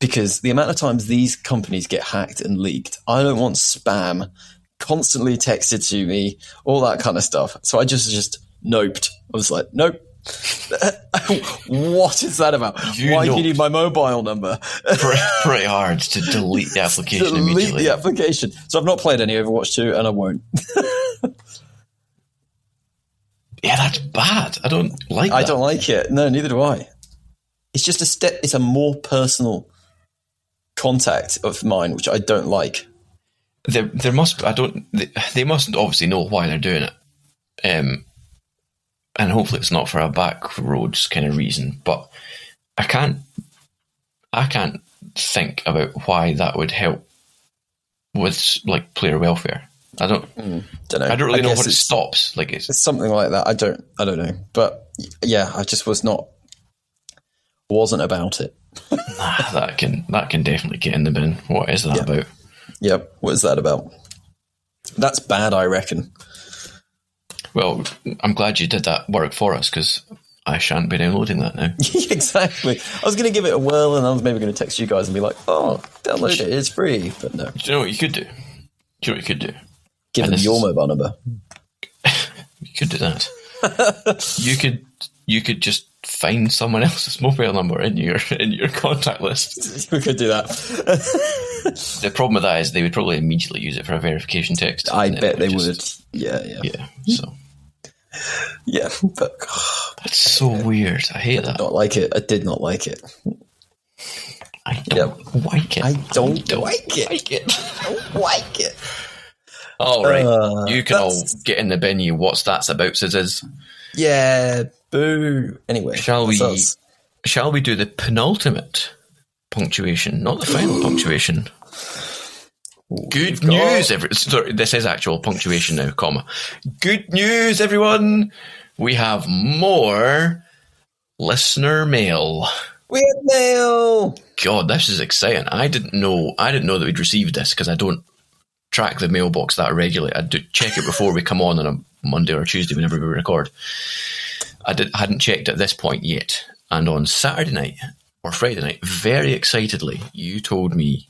because the amount of times these companies get hacked and leaked, I don't want spam constantly texted to me, all that kind of stuff. So I just just noped. I was like, nope. what is that about? You Why do you need my mobile number? Pretty, pretty hard to delete the application Delete immediately. the application. So I've not played any Overwatch 2 and I won't. Yeah, that's bad. I don't like. I that. don't like it. No, neither do I. It's just a step. It's a more personal contact of mine, which I don't like. There, there must. I don't. They, they mustn't obviously know why they're doing it. Um, and hopefully it's not for a back roads kind of reason. But I can't. I can't think about why that would help with like player welfare. I don't. Hmm, don't know. I don't really know what it stops. Like it's it's something like that. I don't. I don't know. But yeah, I just was not. Wasn't about it. nah, that can that can definitely get in the bin. What is that Yeah. about? Yep. What is that about? That's bad. I reckon. Well, I'm glad you did that work for us because I shan't be downloading that now. exactly. I was going to give it a whirl, and I was maybe going to text you guys and be like, "Oh, download it. It's free." But no, Do you know what you could do? Do you know what you could do? give And them your is- mobile number. You could do that. you could you could just find someone else's mobile number in your in your contact list. we could do that. The problem with that is they would probably immediately use it for a verification text. I bet they would. Yeah, yeah. Yeah. So But that's so weird. I hate that. not like it. I did not like it. I don't like it. I don't like it. like it. I don't like it. All right. Uh, you can all get in the bin. You what's that's about, says. Yeah. Boo. Anyway, Shall we? us. Shall we do the penultimate punctuation, not the final punctuation? Good we've got- news, every, sorry, this is actual punctuation now, comma. Good news, everyone! We have more listener mail. We have mail. God, this is exciting. I didn't know. I didn't know that we'd received this because I don't track the mailbox that regularly. I do check it before we come on on a Monday or Tuesday whenever we record. I did, hadn't checked at this point yet, and on Saturday night or Friday night, very excitedly, you told me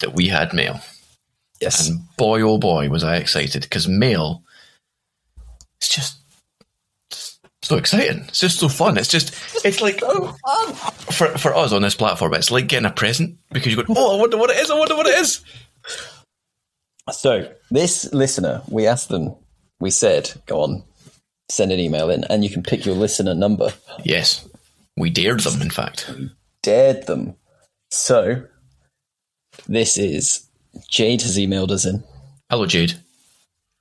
that we had mail, Yes. and boy oh boy was I excited because mail. It's just so exciting. It's just so fun. It's just it's like for for us on this platform, it's like getting a present because you go, oh, I wonder what it is. I wonder what it is. So this listener, we asked them. We said, "Go on, send an email in, and you can pick your listener number." Yes, we dared them. In fact, Dared them. So this is Jade has emailed us in, hello, Jade.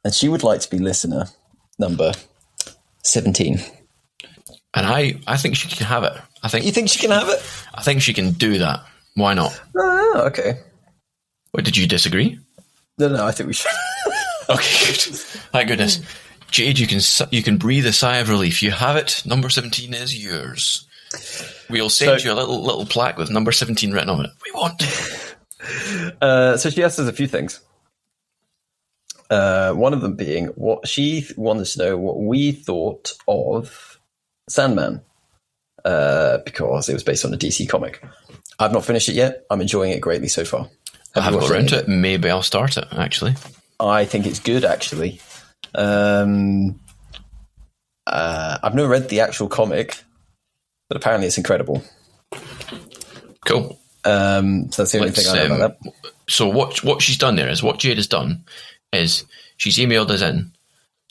and she would like to be listener number seventeen. And I, I think she can have it. I think You think think she can have it? I think she can do that. Why not? Oh, okay. What did you disagree? No, no, I think we should. Okay, good. Thank goodness. Jade, you can you can breathe a sigh of relief. You have it. Number seventeen is yours. We'll send So- you a little little plaque with number seventeen written on it. We want. it. Uh, so she asked us a few things. Uh, one of them being what she wanted to know what we thought of Sandman, uh, because it was based on a DC comic. I've not finished it yet. I'm enjoying it greatly so far. I Have you haven't got around to it. Maybe I'll start it. Actually, I think it's good, actually. Um, uh, I've never read the actual comic, but apparently it's incredible. cool. Um, so that's the only Let's, thing I know um, about that. So what what she's done there is what Jade has done is she's emailed us in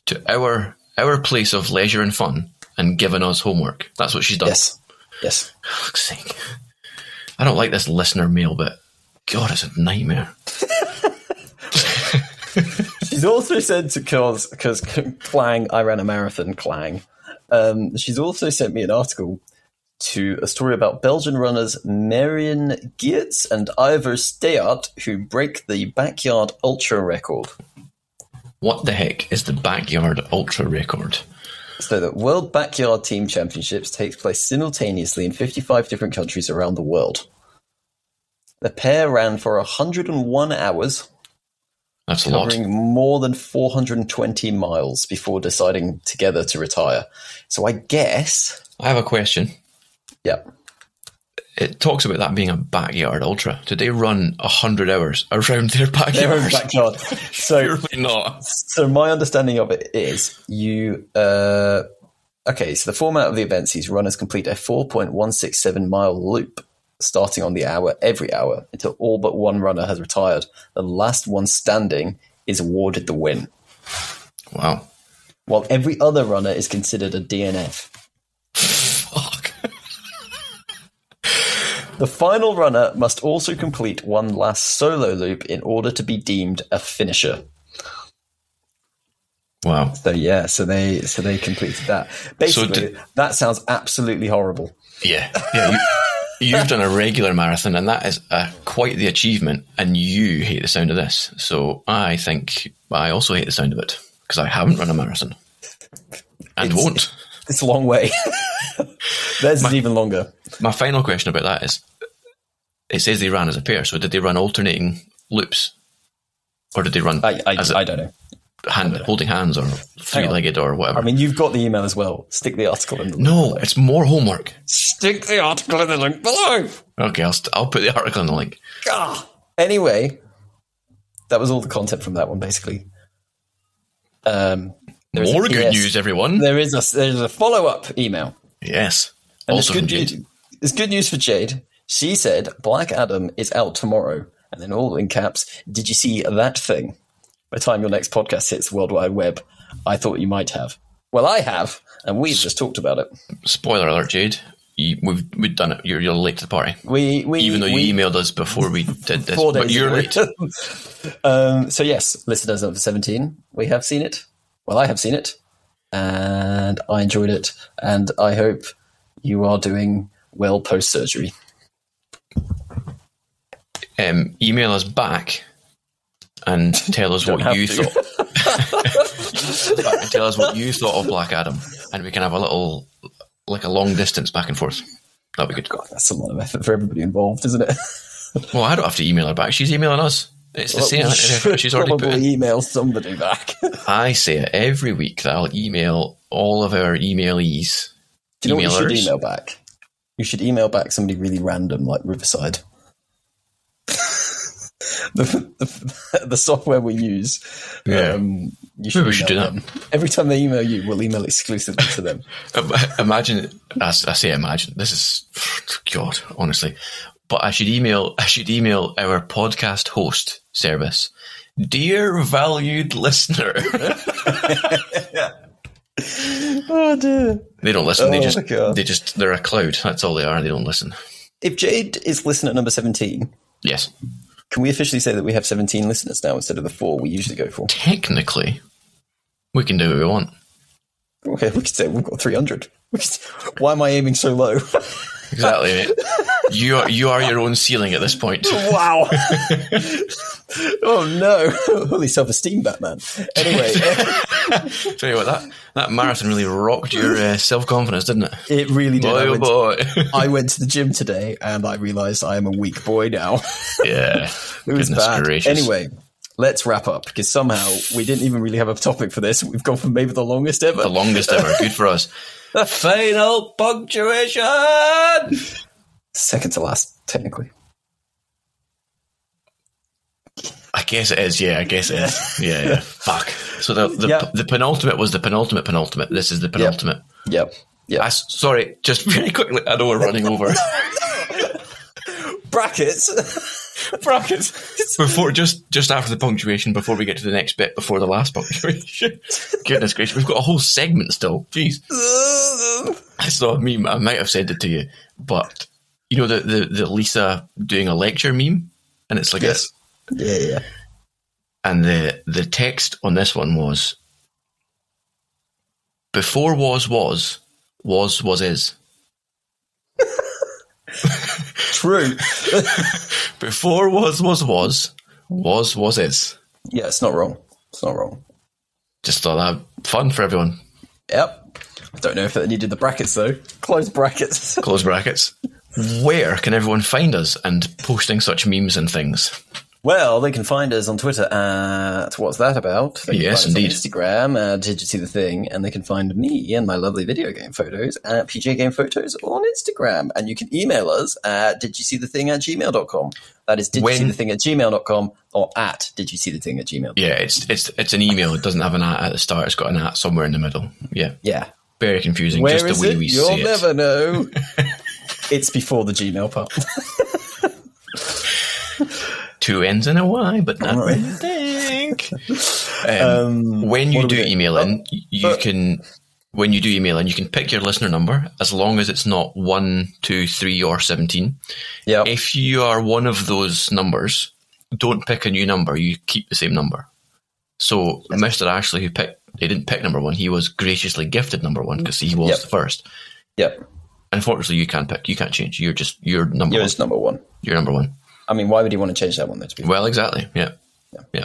to our our place of leisure and fun and given us homework. That's what she's done. Yes, yes. Sake. I don't like this listener mail bit. God, it's a nightmare. She's also said to cause because Clang, I ran a marathon. Clang. Um, she's also sent me an article to a story about Belgian runners Marion Geerts and Ivor Steyaert who break the backyard ultra record. What the heck is the backyard ultra record? So the World Backyard Team Championships takes place simultaneously in 55 different countries around the world. The pair ran for 101 hours, That's a lot. covering more than 420 miles before deciding together to retire. So I guess, I have a question. Yeah, It talks about that being a backyard ultra. Did they run hundred hours around their backyard? their backyard? So, Surely not. so my understanding of it is you. Uh, okay, so the format of the events is runners complete a 4.167 mile loop starting on the hour every hour until all but one runner has retired. The last one standing is awarded the win. Wow. while every other runner is considered a DNF. Fuck. The final runner must also complete one last solo loop in order to be deemed a finisher. Wow. So yeah, so they so they completed that. Basically, did- that sounds absolutely horrible. Yeah. Yeah. You, you've done a regular marathon, and that is uh, quite the achievement, and you hate the sound of this. So I think I also hate the sound of it because I haven't run a marathon and It's- won't. It's a long way. Theirs is even longer. My final question about that is it says they ran as a pair, so did they run alternating loops? Or did they run I I, as a I don't know. hand, holding hands or three legged or whatever? I mean, you've got the email as well. Stick the article in the link. no, it's more homework. Stick the article in the link below. Okay, I'll, st- I'll put the article in the link. Ah. Anyway, that was all the content from that one, basically. Um, there's More good news, everyone. There is a there's a follow up email. yes. And also good news. It's good news for Jade. She said Black Adam is out tomorrow, and then all in caps. Did you see that thing? By the time your next podcast hits the World Wide Web, I thought you might have. Well, I have, and we've just talked about it. Spoiler alert, Jade. You, we've we've done it. You're, you're late to the party. We, we Even though you we, emailed us before we did this, but you're late. um, so yes, listeners of seventeen, we have seen it. Well, I have seen it, and I enjoyed it, and I hope you are doing well post surgery. Um, email us back and tell us what you to. thought. and tell us what you thought of Black Adam, and we can have a little, like a long distance back and forth. That'd be good. God, That's a lot of effort for everybody involved, isn't it? Well, I don't have to email her back. She's emailing us. It's the same. Should She's already probably in. email somebody back. I say it every week that I'll email all of our emailees. Do you know what you should email back? You should email back somebody really random, like Riverside. the, the, the software we use. Yeah. Um, you should Maybe we should do that. Every time they email you, we'll email exclusively to them. Imagine, I say imagine. This is God, honestly. But I should email. I should email our podcast host service. Dear valued listener, oh dear. they don't listen. they Oh, just God. they just they're a cloud. That's all they are. They don't listen. If Jade is listener number 17, Yes, can we officially say that we have 17 listeners now instead of the four we usually go for? technically, we can do what we want. Okay, we could say we've got 300. Why am I aiming so low? Exactly. you are you are your own ceiling at this point. Wow. oh no. Holy self esteem, Batman. Anyway, Tell you what, that that marathon really rocked your uh, self confidence, didn't it? it really did. Boy, I oh went, boy. I went to the gym today and I realized I am a weak boy now. yeah. It was bad. gracious. Anyway, let's wrap up because somehow we didn't even really have a topic for this. We've gone for maybe the longest ever. the longest ever. Good for us. The final punctuation. Second to last, technically. I guess it is. Yeah, I guess it is. Yeah, yeah. Fuck. So the the, Yeah. the penultimate was the penultimate penultimate. This is the penultimate. Yep. Yep. I sorry, just very quickly. I know we're running over. Brackets. Brackets before just just after the punctuation. Before we get to the next bit. Before the last punctuation. Goodness gracious, we've got a whole segment still. Jeez. I saw a meme. I might have said it to you, but you know the the, the Lisa doing a lecture meme, and it's like yes. Yeah, yeah. and the the text on this one was before was was was was is True. before was was was was was is yeah, it's not wrong. It's not wrong. just thought that fun for everyone Yep. I don't know if it needed the brackets though. Close brackets. close brackets where can everyone find us and posting such memes and things Well, they can find us on Twitter at What's That About? They Yes, indeed. On Instagram at Did You See the Thing? And they can find me and my lovely video game photos at PJ Game Photos on Instagram. And you can email us at Did You See the Thing at gmail.com. That is Did You See the Thing at gmail.com or at Did You See the Thing at gmail. yeah it's it's it's an email it doesn't have an at at the start it's got an at somewhere in the middle yeah Yeah. very confusing Where just the way we see it? we You'll say it never know. it's before the Gmail part. two ends and a y but not Alright. really wink. Um, when you do do we do? email in, you uh, can when you do email in, you can pick your listener number as long as it's not one, two, three, or seventeen. Yeah. If you are one of those numbers, don't pick a new number. You keep the same number. So Mr. Ashley, who picked, he didn't pick number one. He was graciously gifted number one because he was Yep. the first. Yep. Unfortunately, you can't pick. You can't change. You're just you're number You're one. number one. You're number one. I mean, why would you want to change that one though? To be Well, exactly. Yeah. Yeah.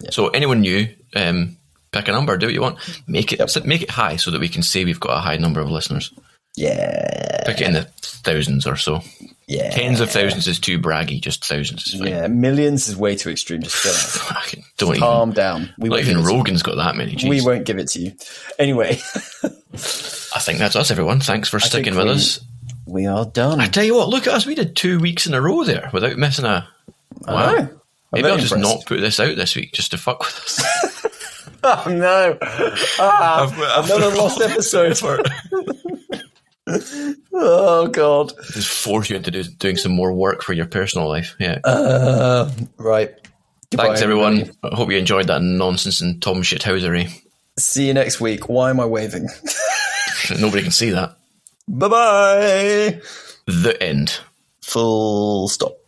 yeah. So anyone new, um, pick a number. Do what you want. Make it Yep. make it high so that we can say we've got a high number of listeners. yeah, Pick it in the thousands or so. yeah, Tens of thousands is too braggy. Just thousands is fine. yeah. Millions is way too extreme. Just chill out. Don't even. calm down. We Not won't even give it to you. Rogan's got that many. We won't give it to you. Anyway, I think that's us, everyone. Thanks for sticking with we- us. we are done. I tell you what, look at us. We did two weeks in a row there without missing a. Wow. I'm Maybe I'll just impressed. not put this out this week just to fuck with us. Oh no! Ah, another lost episode. oh god. just force you into do, doing some more work for your personal life. Yeah. Uh, right. Goodbye, Thanks, everyone. everybody. I hope you enjoyed that nonsense and Tom shithousery. See you next week. Why am I waving? Nobody can see that. bye bye. The end. Full stop.